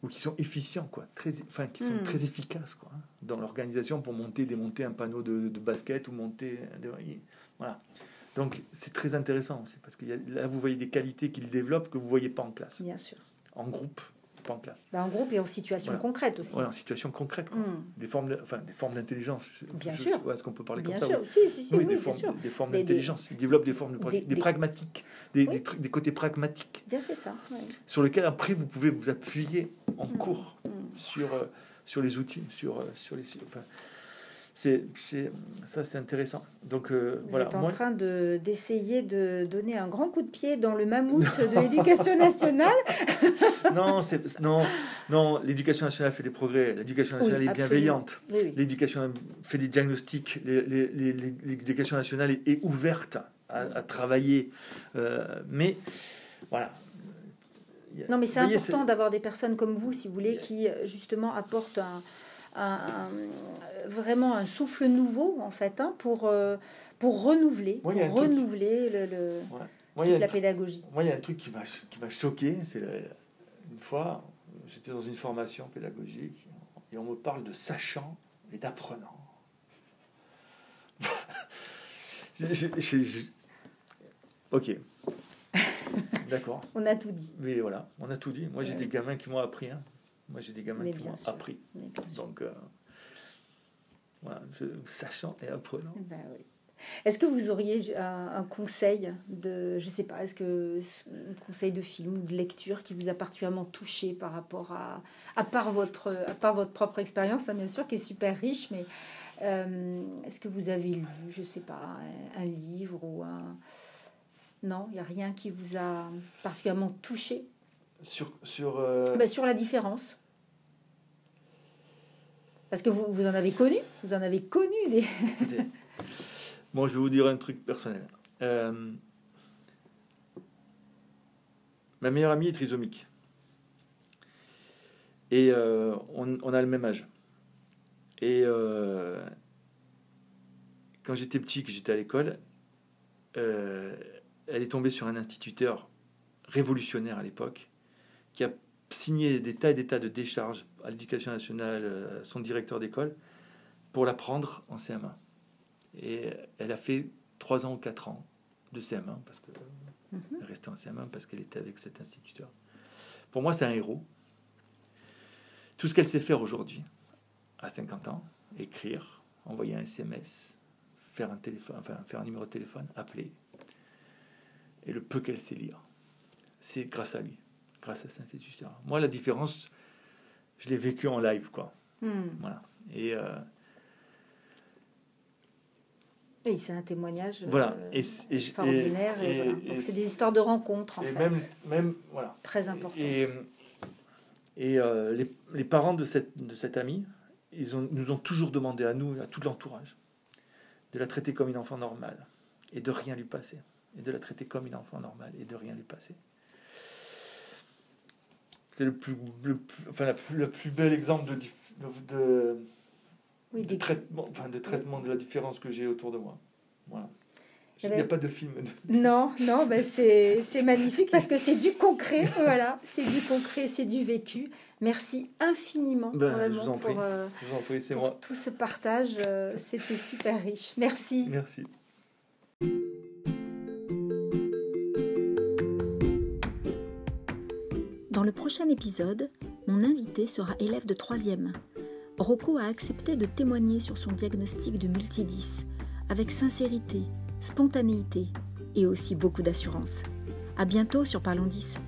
ou qui sont efficients, quoi. Très, enfin, qui sont Mm. très efficaces, quoi, hein, dans l'organisation pour monter, démonter un panneau de, de basket ou monter. des- voilà. Donc, c'est très intéressant aussi, parce que y a- là, vous voyez des qualités qu'ils développent que vous voyez pas en classe, Bien sûr. en groupe, pas en classe. Bah, en groupe et en situation Voilà. concrète aussi. Ouais, en situation concrète, quoi. Hmm. Des formes, de- enfin, des formes d'intelligence. Bien je- sûr. ouais, Est-ce qu'on peut parler Bien comme ça sûr, si, si, si, oui, oui, des, bien formes, sûr. des formes des- d'intelligence. Ils développent des formes de Des- des, pragmatiques, des, Oui. trucs, des côtés pragmatiques, Bien, c'est ça. ouais. sur lesquels après vous pouvez vous appuyer en Mm. cours Hmm. sur, euh, sur les outils, sur, euh, sur les. Enfin, c'est, ça, c'est intéressant. Donc euh, Vous voilà. êtes en moi- train de- d'essayer de, donner un grand coup de pied dans le mammouth (laughs) de l'éducation nationale. (laughs) non, c'est, non, non. L'éducation nationale fait des progrès. L'éducation Oui, nationale est absolument. bienveillante. Oui, oui. L'éducation fait des diagnostics. L'éducation nationale est, est ouverte à, à travailler. Euh, mais voilà. Non, mais c'est important d'avoir des personnes comme vous, si vous voulez, qui euh, justement apportent un, un- vraiment un souffle nouveau, en fait, hein, pour, euh, pour renouveler, Moi, pour renouveler le, le- Moi, toute un la pédagogie. Moi, il y a un truc qui m'a choqué, c'est une fois, j'étais dans une formation pédagogique et on me parle de sachant et d'apprenant. (laughs) Ok. (laughs) D'accord. On a tout dit. Mais voilà, on a tout dit. Moi, j'ai Ouais. des gamins qui m'ont appris. hein. Moi, j'ai des gamins Mais qui m'ont appris. Donc, euh, voilà, je- sachant et apprenant. Ben oui. Est-ce que vous auriez un, un conseil de, je sais pas, est-ce que un conseil de film ou de lecture qui vous a particulièrement touché par rapport à, à part votre, à part votre propre expérience, hein, bien sûr, qui est super riche, mais euh, est-ce que vous avez lu, je sais pas, un, un livre ou un, non, il n'y a rien qui vous a particulièrement touché? Sur, sur euh, Ben, sur la différence. Parce que vous, vous en avez connu, vous en avez connu des. (laughs) Bon, je vais vous dire un truc personnel. Euh, ma meilleure amie est trisomique. Et euh, on, on a le même âge. Et euh, quand j'étais petit, que j'étais à l'école, elle est tombée sur un instituteur révolutionnaire à l'époque qui a signé des tas et des tas de décharges à l'éducation nationale, euh, son directeur d'école, pour la prendre en CM1. Et elle a fait 3 ans ou 4 ans de CM1 parce que Mhm. elle restait en CM1 parce qu'elle était avec cet instituteur. Pour moi, c'est un héros. Tout ce qu'elle sait faire aujourd'hui, à 50 ans, écrire, envoyer un SMS, faire un téléphone, enfin faire un numéro de téléphone, appeler, et le peu qu'elle sait lire, c'est grâce à lui, grâce à cet instituteur. Moi, la différence, je l'ai vécu en live, quoi. Hmm. Voilà. Et euh, Oui, c'est un témoignage Voilà. euh, Et et extraordinaire. Et, voilà. c'est des histoires de rencontres, en fait. même, même, voilà. Très importantes. Et, et euh, les, les parents de cette, de cette amie, ils ont, nous ont toujours demandé à nous, à tout l'entourage, de la traiter comme une enfant normale et de rien lui passer. Et de la traiter comme une enfant normale et de rien lui passer. C'est le plus, le plus- enfin, la plus- le plus bel exemple de, de, de- Oui, de traitement, enfin, de traitement de la différence que j'ai autour de moi. Voilà. Eh Il n'y a ben- pas de film. (laughs) Non, non, ben c'est magnifique parce que c'est du concret, (laughs) voilà, c'est du concret, c'est du vécu. Merci infiniment Ben, vraiment, je vous en prie. pour, euh, Je vous en prie, pour moi. tout ce partage, euh, c'était super riche. Merci. Merci. Dans le prochain épisode, mon invité sera élève de 3e. Rocco a accepté de témoigner sur son diagnostic de multidis, avec sincérité, spontanéité et aussi beaucoup d'assurance. À bientôt sur Parlons 10.